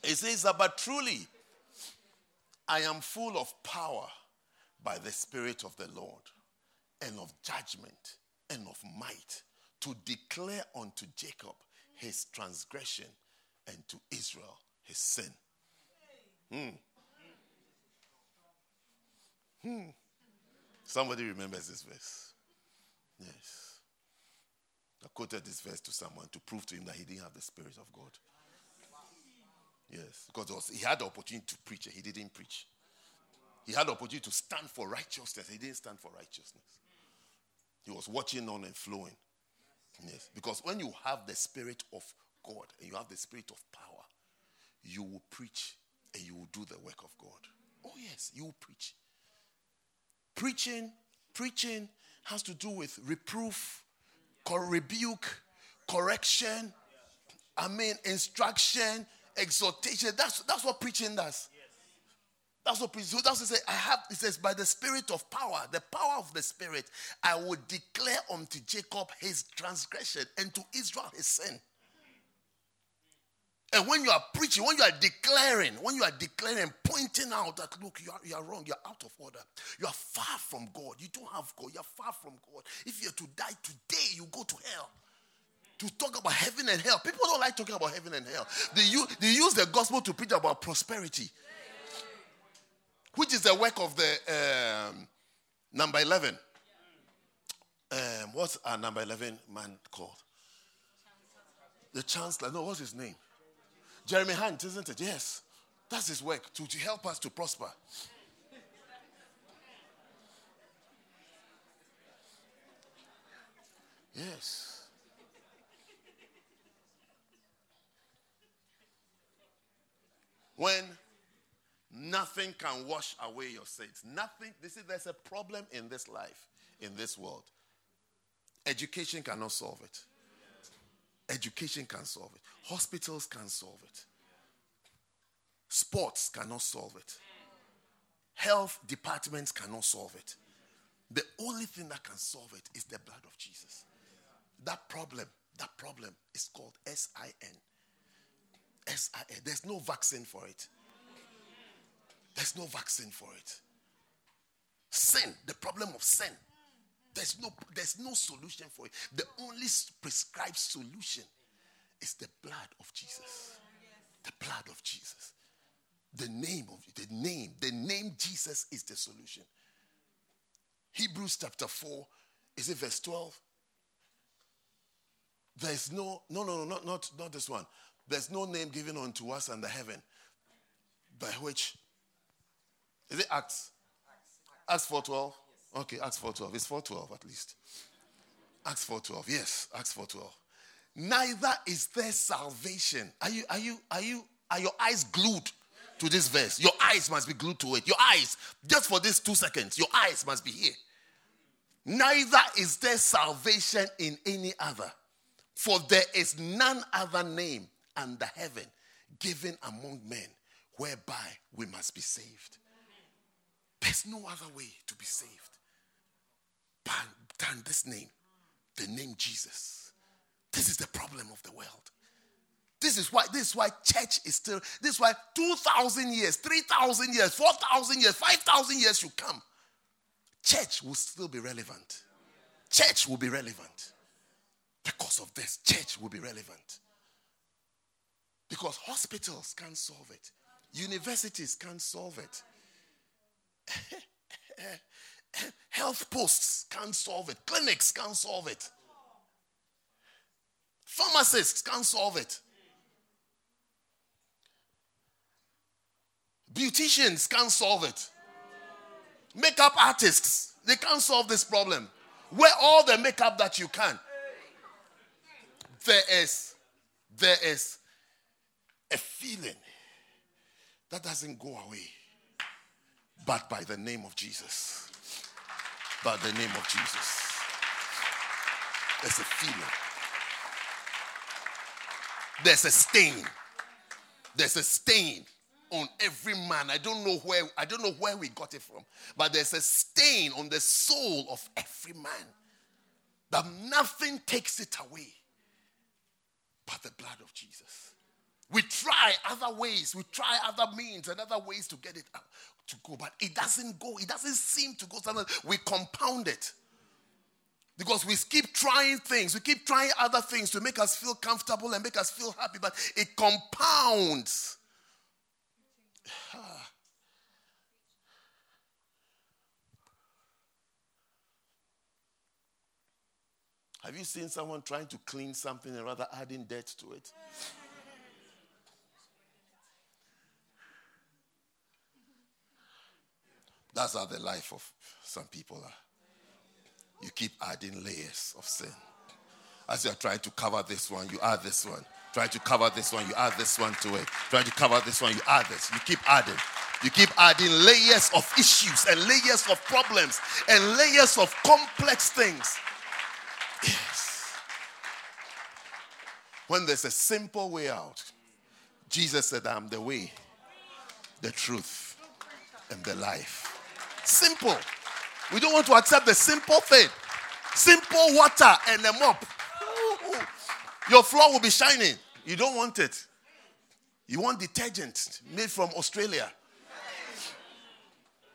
It says but truly, I am full of power by the Spirit of the Lord, and of judgment, and of might, to declare unto Jacob his transgression, and to Israel his sin. Hmm. Hmm. Somebody remembers this verse. Yes. I quoted this verse to someone to prove to him that he didn't have the Spirit of God. Yes, because was, he had the opportunity to preach and he didn't preach. He had the opportunity to stand for righteousness. He didn't stand for righteousness. He was watching on and flowing. Yes, because when you have the Spirit of God and you have the Spirit of power, you will preach and you will do the work of God. Oh, yes, you will preach. Preaching, preaching has to do with reproof, rebuke, correction, I mean, instruction, exhortation. That's, that's what preaching does. That's what preaching. That's what says. I have. It says by the spirit of power, the power of the spirit, I will declare unto Jacob his transgression and to Israel his sin. And when you are preaching, when you are declaring, when you are declaring, pointing out that, look, you are, you are wrong, you are out of order, you are far from God, you don't have God, you are far from God. If you're to die today, you go to hell. To talk about heaven and hell. People don't like talking about heaven and hell. They use, they use the gospel to preach about prosperity, which is the work of the um, number 11. Um, what's our number 11 man called? The chancellor. No, what's his name? Jeremy Hunt, isn't it? Yes. That's his work to, to help us to prosper. Yes. When nothing can wash away your sins, nothing, this is there's a problem in this life, in this world. Education cannot solve it. Education can solve it. Hospitals can solve it. Sports cannot solve it. Health departments cannot solve it. The only thing that can solve it is the blood of Jesus. That problem that problem is called S-I-N. S-I-N. There's no vaccine for it. There's no vaccine for it. Sin, the problem of sin. There's no, there's no solution for it. The only prescribed solution is the blood of Jesus. The blood of Jesus. The name of the name, the name Jesus is the solution. Hebrews chapter 4, is it verse 12? There's no, no, no, no, not, not, not this one. There's no name given unto us under heaven by which, is it Acts? Acts 4.12? Okay, Acts 4.12. It's 4.12 at least. Acts 4.12. Yes, Acts 4.12. Neither is there salvation. Are you, are you, are you, are your eyes glued to this verse? Your eyes must be glued to it. Your eyes, just for these two seconds, your eyes must be here. Neither is there salvation in any other, for there is none other name under heaven given among men whereby we must be saved. There's no other way to be saved than this name, the name Jesus. This is the problem of the world. This is why this is why church is still this is why 2000 years, 3000 years, 4000 years, 5000 years you come. Church will still be relevant. Church will be relevant. Because of this, church will be relevant. Because hospitals can't solve it, universities can't solve it, health posts can't solve it, clinics can't solve it, pharmacists can't solve it. Beauticians can't solve it. Makeup artists, they can't solve this problem. Wear all the makeup that you can. There is, there is a feeling that doesn't go away, but by the name of Jesus. By the name of Jesus. There's a feeling. There's a stain. There's a stain on every man. I don't know where I don't know where we got it from, but there's a stain on the soul of every man that nothing takes it away but the blood of Jesus. We try other ways, we try other means and other ways to get it out, to go, but it doesn't go. It doesn't seem to go. Sometimes we compound it. Because we keep trying things, we keep trying other things to make us feel comfortable and make us feel happy, but it compounds. Have you seen someone trying to clean something and rather adding dirt to it? That's how the life of some people are. You keep adding layers of sin. As you're trying to cover this one, you add this one. Trying to cover this one, you add this one to it. Trying to cover this one, you add this. You keep adding. You keep adding layers of issues and layers of problems and layers of complex things. Yes. When there's a simple way out, Jesus said, I'm the way, the truth, and the life. Simple. We don't want to accept the simple thing. Simple water and a mop. Your floor will be shining. You don't want it. You want detergent made from Australia.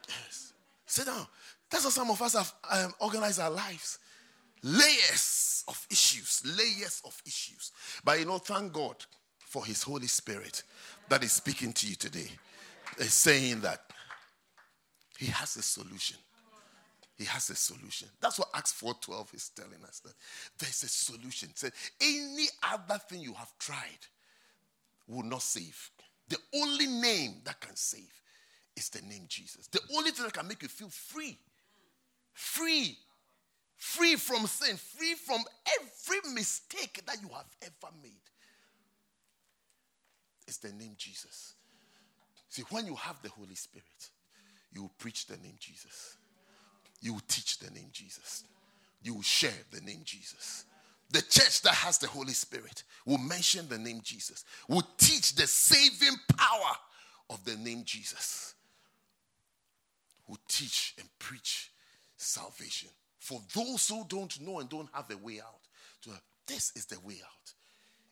Yes. Sit down. That's how some of us have um, organized our lives. Layers of issues, layers of issues. But you know, thank God for His Holy Spirit that is speaking to you today. Is saying that He has a solution. He has a solution. That's what Acts 4:12 is telling us that there's a solution. Say any other thing you have tried will not save. The only name that can save is the name Jesus. The only thing that can make you feel free. Free. Free from sin, free from every mistake that you have ever made. Is the name Jesus. See, when you have the Holy Spirit, you will preach the name Jesus you will teach the name Jesus. You will share the name Jesus. The church that has the Holy Spirit will mention the name Jesus, will teach the saving power of the name Jesus, will teach and preach salvation for those who don't know and don't have a way out. To, This is the way out.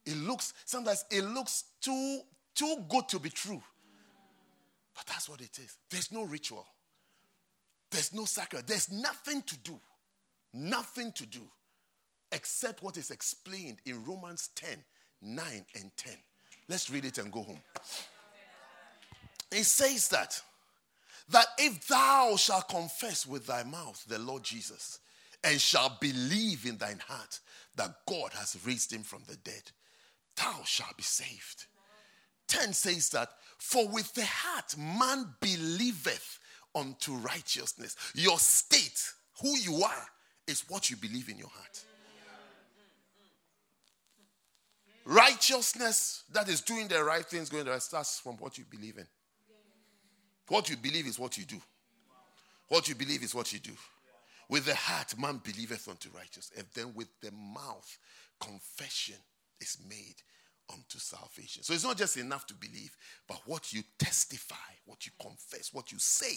It looks, sometimes it looks too, too good to be true. But that's what it is. There's no ritual. There's no sacrifice. There's nothing to do. Nothing to do except what is explained in Romans 10 9 and 10. Let's read it and go home. It says that that if thou shalt confess with thy mouth the Lord Jesus and shalt believe in thine heart that God has raised him from the dead, thou shalt be saved. 10 says that, for with the heart man believeth unto righteousness. Your state, who you are, is what you believe in your heart. Righteousness that is doing the right things, going the right starts from what you believe in. What you believe is what you do. What you believe is what you do. With the heart, man believeth unto righteousness, and then with the mouth, confession is made unto salvation. So it's not just enough to believe, but what you testify, what you confess, what you say,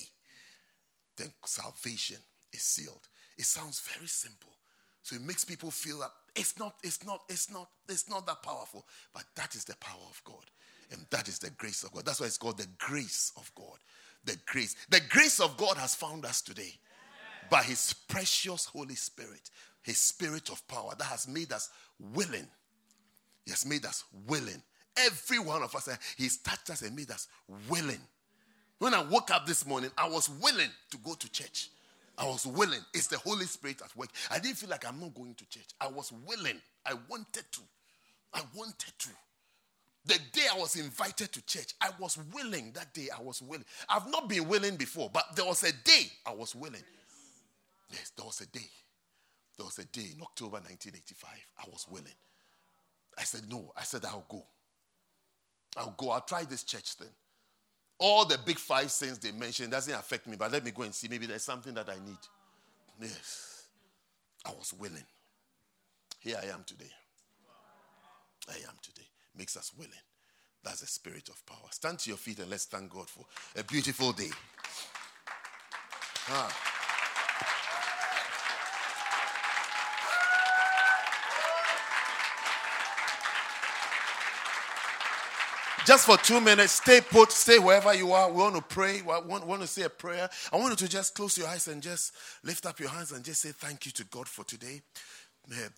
then salvation is sealed. It sounds very simple. So it makes people feel that it's not, it's not, it's not, it's not that powerful. But that is the power of God. And that is the grace of God. That's why it's called the grace of God. The grace. The grace of God has found us today by his precious Holy Spirit, his spirit of power that has made us willing. He has made us willing. Every one of us, eh, he's touched us and made us willing. When I woke up this morning, I was willing to go to church. I was willing. It's the Holy Spirit at work. I didn't feel like I'm not going to church. I was willing. I wanted to. I wanted to. The day I was invited to church, I was willing. That day I was willing. I've not been willing before, but there was a day I was willing. Yes, there was a day. There was a day in October 1985. I was willing. I said, No. I said, I'll go. I'll go. I'll try this church thing. All the big five sins they mentioned doesn't affect me, but let me go and see. Maybe there's something that I need. Yes. I was willing. Here I am today. I am today. Makes us willing. That's the spirit of power. Stand to your feet and let's thank God for a beautiful day. Ah. Just for two minutes, stay put, stay wherever you are. We want to pray. We want, want to say a prayer. I want you to just close your eyes and just lift up your hands and just say thank you to God for today.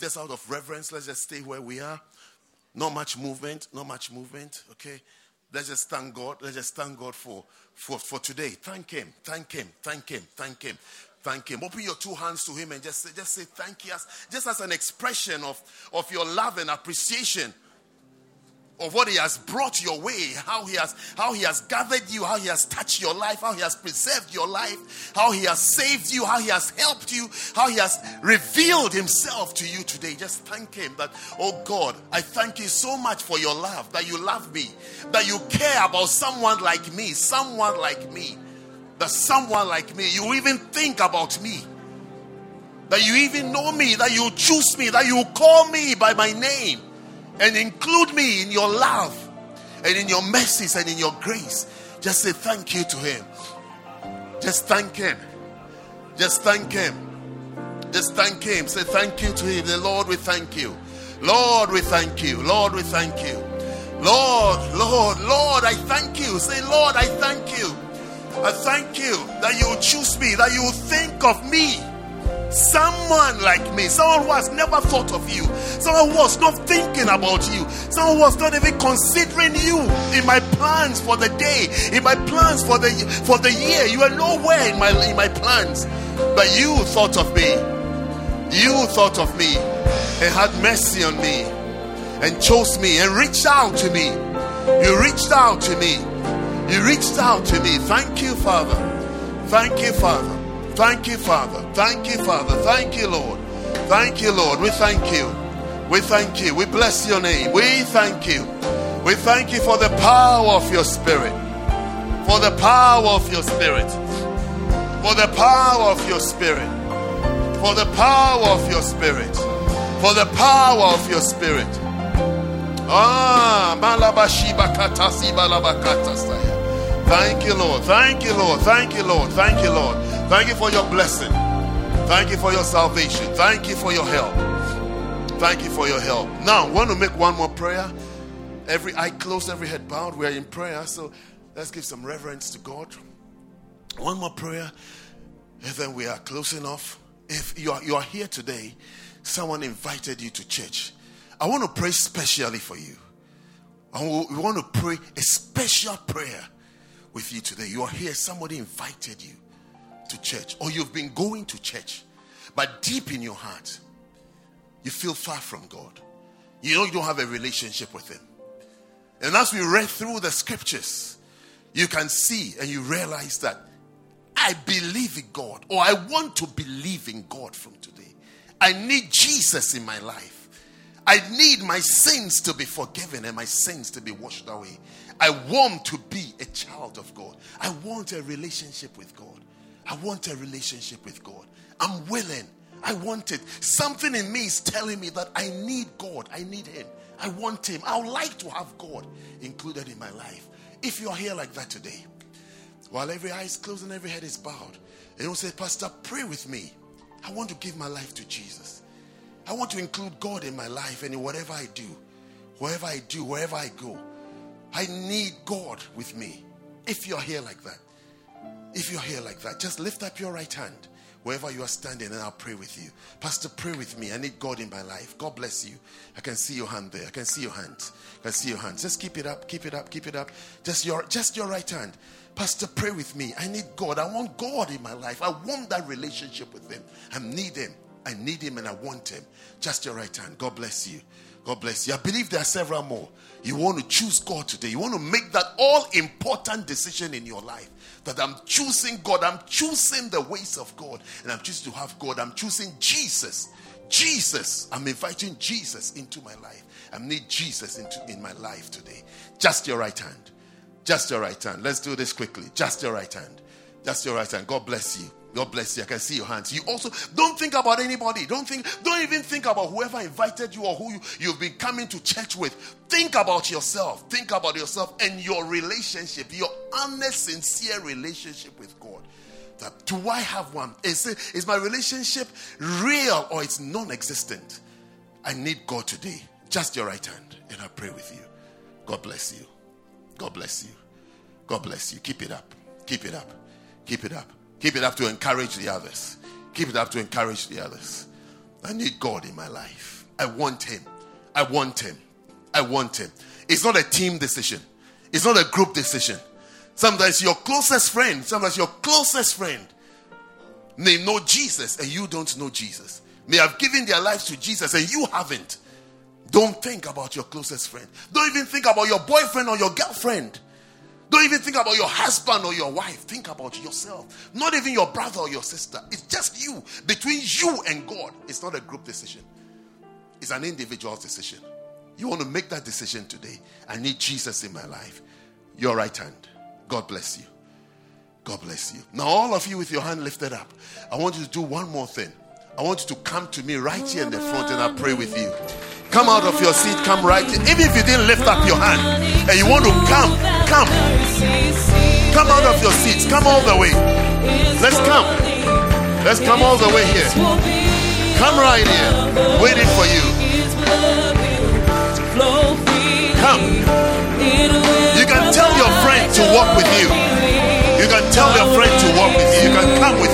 Just out of reverence, let's just stay where we are. Not much movement, not much movement, okay? Let's just thank God. Let's just thank God for, for, for today. Thank Him, thank Him, thank Him, thank Him thank him. Open your two hands to him and just say, just say thank you, just as an expression of, of your love and appreciation of what he has brought your way, how he has how he has gathered you, how he has touched your life, how he has preserved your life, how he has saved you, how he has helped you, how he has revealed himself to you today. Just thank him that, oh God, I thank you so much for your love, that you love me, that you care about someone like me, someone like me, that someone like me, you even think about me. That you even know me, that you choose me, that you call me by my name and include me in your love and in your mercies and in your grace. Just say thank you to Him. Just thank Him. Just thank Him. Just thank Him. Say thank you to Him. The Lord, we thank you. Lord, we thank you. Lord, we thank you. Lord, Lord, Lord, I thank you. Say, Lord, I thank you. I thank you that you choose me, that you think of me Someone like me, someone who has never thought of you, someone who was not thinking about you, someone who was not even considering you in my plans for the day, in my plans for the for the year. You are nowhere in my in my plans, but you thought of me. You thought of me and had mercy on me and chose me and reached out to me. You reached out to me. You reached out to me. Thank you, Father. Thank you, Father. Thank you, Father. Thank you, Father. Thank you, Lord. Thank you, Lord. We thank you. We thank you. We bless your name. We thank you. We thank you for the power of your spirit. For the power of your spirit. For the power of your spirit. For the power of your spirit. For the power of your spirit. Ah, malabashiba katasi balabakata Thank you, Lord. Thank you, Lord. Thank you, Lord. Thank you, Lord. Thank you for your blessing. Thank you for your salvation. Thank you for your help. Thank you for your help. Now, I want to make one more prayer. Every eye closed, every head bowed. We're in prayer, so let's give some reverence to God. One more prayer, and then we are closing off. If you are, you are here today, someone invited you to church. I want to pray specially for you. And we want to pray a special prayer with you today. You are here, somebody invited you to church, or you've been going to church, but deep in your heart, you feel far from God. You know you don't have a relationship with Him. And as we read through the scriptures, you can see and you realize that I believe in God, or I want to believe in God from today. I need Jesus in my life. I need my sins to be forgiven and my sins to be washed away. I want to be a child of God. I want a relationship with God. I want a relationship with God. I'm willing. I want it. Something in me is telling me that I need God. I need Him. I want Him. I would like to have God included in my life. If you are here like that today, while every eye is closed and every head is bowed, and you say, Pastor, pray with me. I want to give my life to Jesus. I want to include God in my life and in whatever I do, wherever I do, wherever I go. I need God with me. If you're here like that, if you're here like that, just lift up your right hand wherever you are standing and I'll pray with you. Pastor, pray with me. I need God in my life. God bless you. I can see your hand there. I can see your hand. I can see your hand. Just keep it up, keep it up, keep it up. Just your just your right hand. Pastor, pray with me. I need God. I want God in my life. I want that relationship with Him. I need Him. I need Him and I want Him. Just your right hand. God bless you. God bless you. I believe there are several more. You want to choose God today. You want to make that all important decision in your life. That I'm choosing God. I'm choosing the ways of God. And I'm choosing to have God. I'm choosing Jesus. Jesus. I'm inviting Jesus into my life. I need Jesus into in my life today. Just your right hand. Just your right hand. Let's do this quickly. Just your right hand. Just your right hand. God bless you. God bless you. I can see your hands. You also don't think about anybody. Don't think, don't even think about whoever invited you or who you, you've been coming to church with. Think about yourself. Think about yourself and your relationship, your honest, sincere relationship with God. That, do I have one? Is, it, is my relationship real or it's non existent? I need God today. Just your right hand, and I pray with you. God bless you. God bless you. God bless you. Keep it up. Keep it up. Keep it up. Keep it up to encourage the others. Keep it up to encourage the others. I need God in my life. I want Him. I want Him. I want Him. It's not a team decision, it's not a group decision. Sometimes your closest friend, sometimes your closest friend may know Jesus and you don't know Jesus. May have given their lives to Jesus and you haven't. Don't think about your closest friend. Don't even think about your boyfriend or your girlfriend. Don't even think about your husband or your wife. Think about yourself. Not even your brother or your sister. It's just you. Between you and God. It's not a group decision, it's an individual decision. You want to make that decision today. I need Jesus in my life. Your right hand. God bless you. God bless you. Now, all of you with your hand lifted up, I want you to do one more thing. I want you to come to me right here in the front and I'll pray with you. Come out of your seat, come right here. Even if you didn't lift up your hand and you want to come, come. Come out of your seats, come all the way. Let's come. Let's come all the way here. Come right here, waiting for you. Come. You can tell your friend to walk with you. You can tell your friend to walk with you. You can come with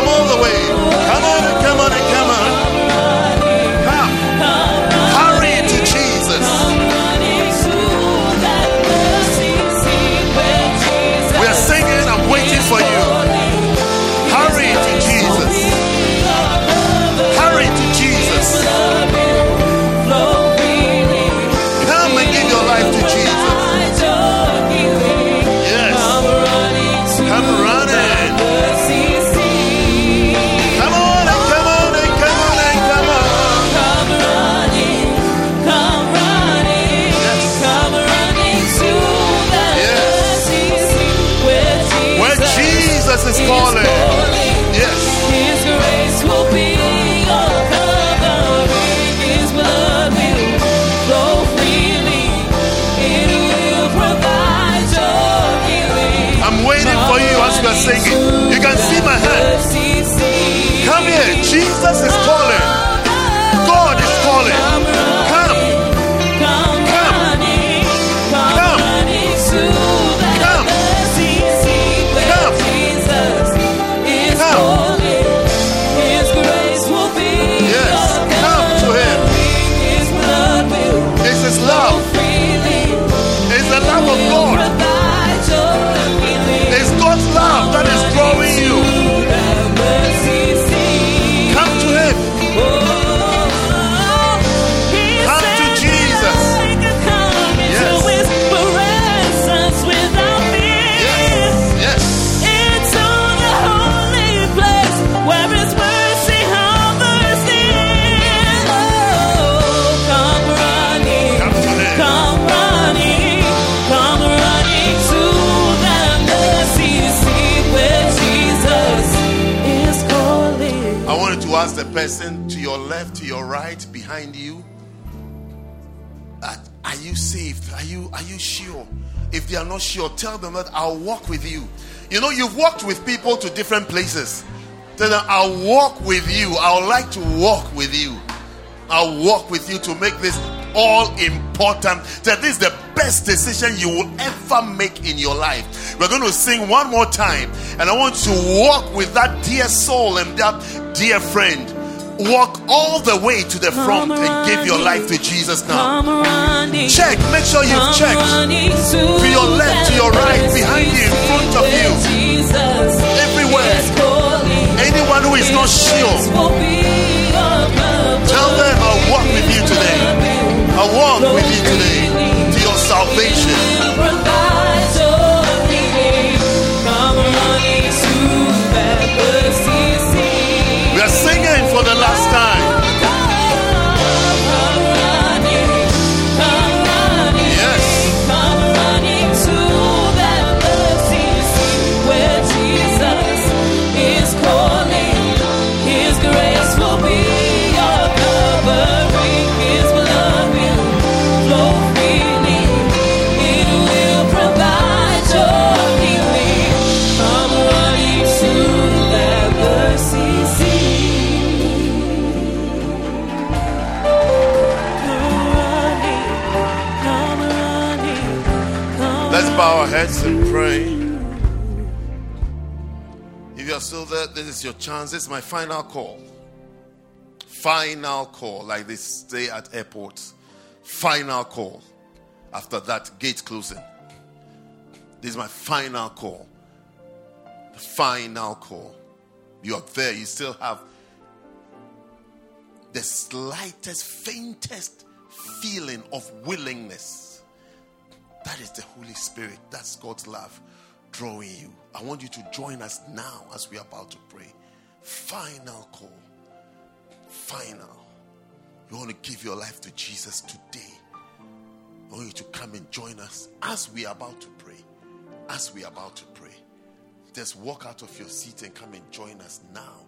Come all the way. Come on cosas you are you sure? If they are not sure, tell them that I'll walk with you. You know, you've walked with people to different places. Tell them, I'll walk with you. I would like to walk with you. I'll walk with you to make this all important. That this is the best decision you will ever make in your life. We're going to sing one more time, and I want to walk with that dear soul and that dear friend walk all the way to the front and give your life to Jesus now. Check, make sure you've checked. To your left, to your right, behind you, in front of you, everywhere. Anyone who is not sure, tell them I'll walk with you today. I'll walk with you today to your salvation. Heads and pray. If you're still there, this is your chance. This is my final call. Final call, like they say at airports. Final call. After that, gate closing. This is my final call. The final call. You are there, you still have the slightest, faintest feeling of willingness. That is the Holy Spirit. That's God's love drawing you. I want you to join us now as we are about to pray. Final call. Final. You want to give your life to Jesus today. I want you to come and join us as we are about to pray. As we are about to pray. Just walk out of your seat and come and join us now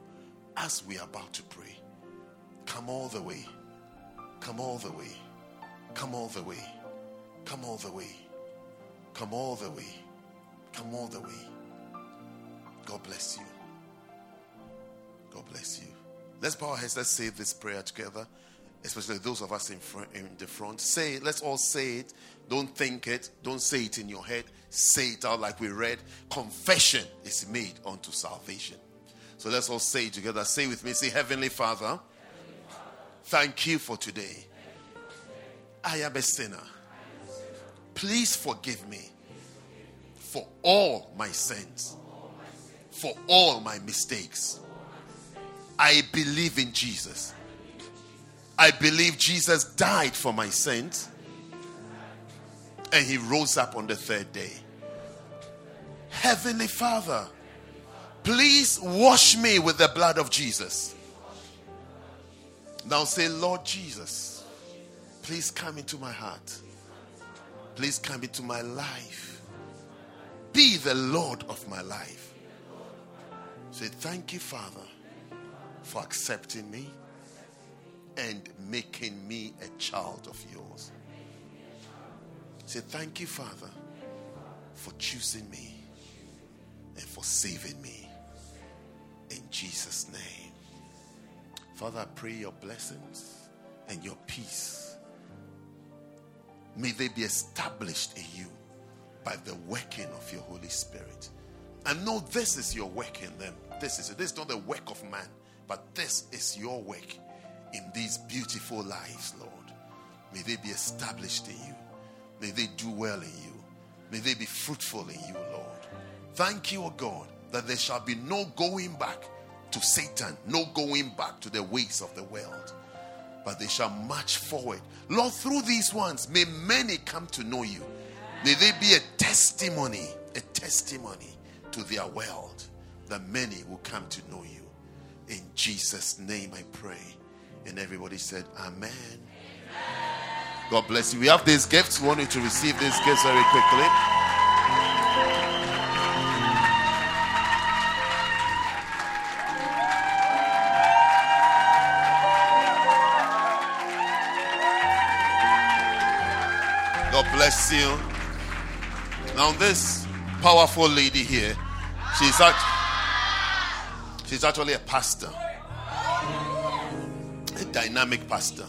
as we are about to pray. Come all the way. Come all the way. Come all the way. Come all the way. Come all the way. Come all the way. God bless you. God bless you. Let's bow our heads. Let's say this prayer together, especially those of us in front, in the front. Say it. Let's all say it. Don't think it. Don't say it in your head. Say it out like we read. Confession is made unto salvation. So let's all say it together. Say with me. Say, Heavenly Father, thank you for today. I am a sinner. Please forgive me for all my sins, for all my mistakes. I believe in Jesus. I believe Jesus died for my sins and he rose up on the third day. Heavenly Father, please wash me with the blood of Jesus. Now say, Lord Jesus, please come into my heart. Please come into my life. Be the Lord of my life. Say, thank you, Father, for accepting me and making me a child of yours. Say, thank you, Father, for choosing me and for saving me. In Jesus' name. Father, I pray your blessings and your peace. May they be established in you by the working of your Holy Spirit. And know this is your work in them. This is this is not the work of man, but this is your work in these beautiful lives, Lord. May they be established in you. May they do well in you. May they be fruitful in you, Lord. Thank you, O God, that there shall be no going back to Satan, no going back to the ways of the world, but they shall march forward. Lord, through these ones, may many come to know you. May they be a testimony, a testimony to their world, that many will come to know you. In Jesus' name I pray. And everybody said, Amen. God bless you. We have these gifts. We want you to receive these gifts very quickly. Bless you. Now, this powerful lady here, she's, act- she's actually a pastor, a dynamic pastor.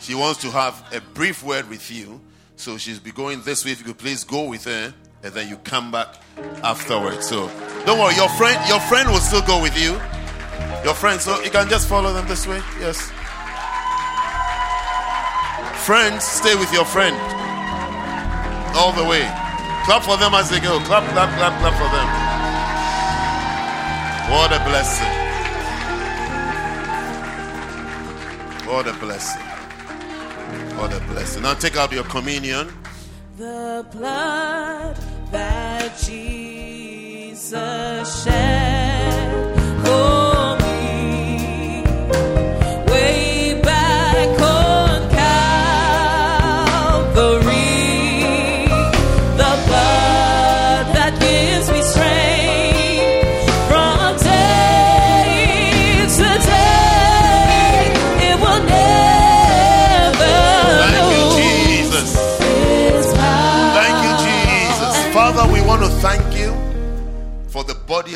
She wants to have a brief word with you. So she's be going this way. If you could please go with her, and then you come back afterwards. So don't worry, your friend, your friend will still go with you. Your friend, so you can just follow them this way. Yes. Friends, stay with your friend all the way. Clap for them as they go. Clap, clap, clap, clap for them. What a blessing. What a blessing. What a blessing. Now take out your communion. The blood that Jesus shed for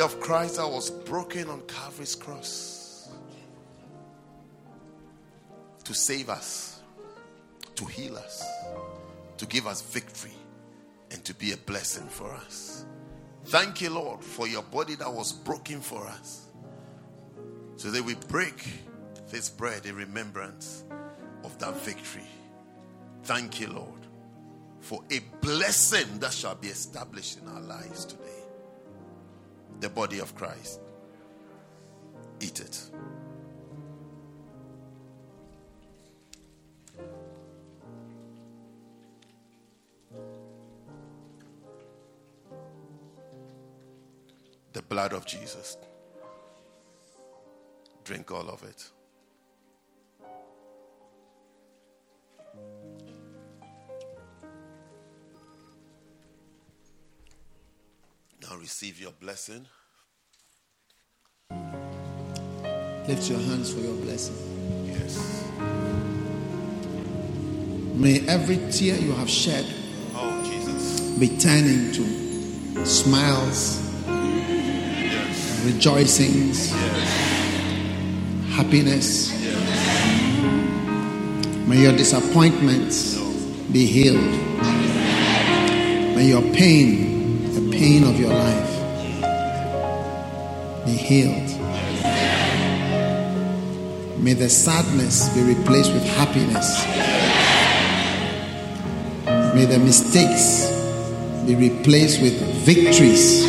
of Christ that was broken on Calvary's cross to save us, to heal us, to give us victory, and to be a blessing for us. Thank you, Lord, for your body that was broken for us. So that we break this bread in remembrance of that victory. Thank you, Lord for a blessing that shall be established in our lives today. The body of Christ. Eat it. The blood of Jesus. Drink all of it. Now receive your blessing. Lift your hands for your blessing. Yes. May every tear you have shed Oh, Jesus. be turned into smiles, Yes. rejoicings, Yes. happiness. May your disappointments be healed. May your pain, pain of your life, be healed. May the sadness be replaced with happiness. May the mistakes be replaced with victories.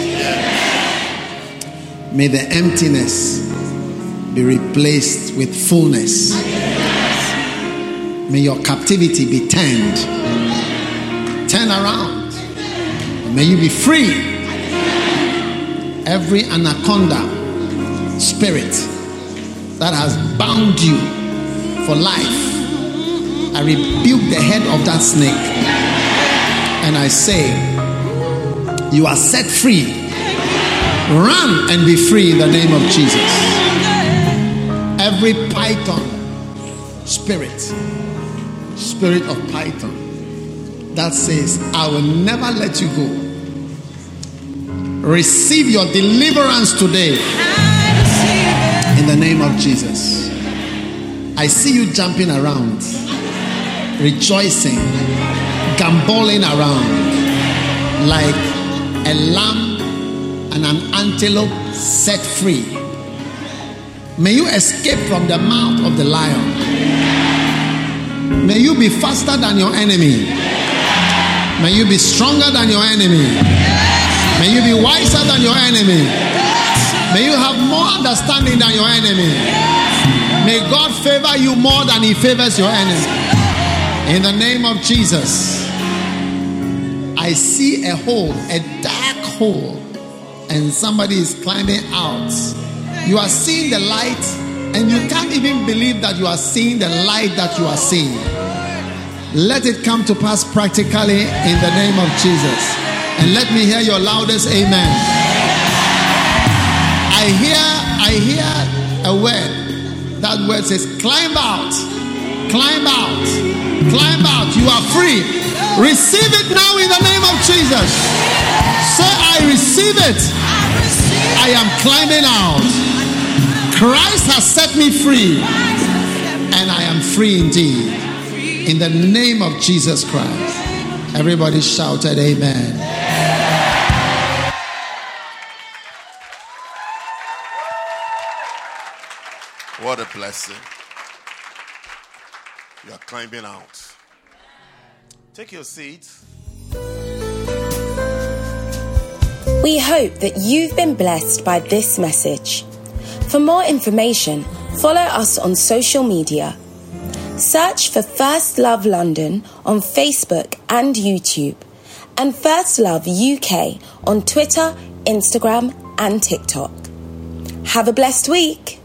May the emptiness be replaced with fullness. May your captivity be turned. Turn around. May you be free. Every anaconda spirit that has bound you for life, I rebuke the head of that snake and I say, You are set free. Run and be free in the name of Jesus. Every python spirit, spirit of python, that says, I will never let you go. Receive your deliverance today in the name of Jesus. I see you jumping around, rejoicing, gamboling around like a lamb and an antelope set free. May you escape from the mouth of the lion. May you be faster than your enemy. May you be stronger than your enemy. May you be wiser than your enemy. May you have more understanding than your enemy. May God favor you more than he favors your enemy. In the name of Jesus, I see a hole, a dark hole, and somebody is climbing out. You are seeing the light, and you can't even believe that you are seeing the light that you are seeing. Let it come to pass practically in the name of Jesus. And let me hear your loudest amen. I hear, I hear a word. That word says, climb out, climb out, Climb out. You are free. Receive it now in the name of Jesus. Say, I receive it. I am climbing out. Christ has set me free. And I am free indeed. In the name of Jesus Christ. Everybody shouted, Amen. What a blessing. You are climbing out. Take your seat. We hope that you've been blessed by this message. For more information, follow us on social media. Search for First Love London on Facebook and YouTube, and First Love UK on Twitter, Instagram, and TikTok. Have a blessed week.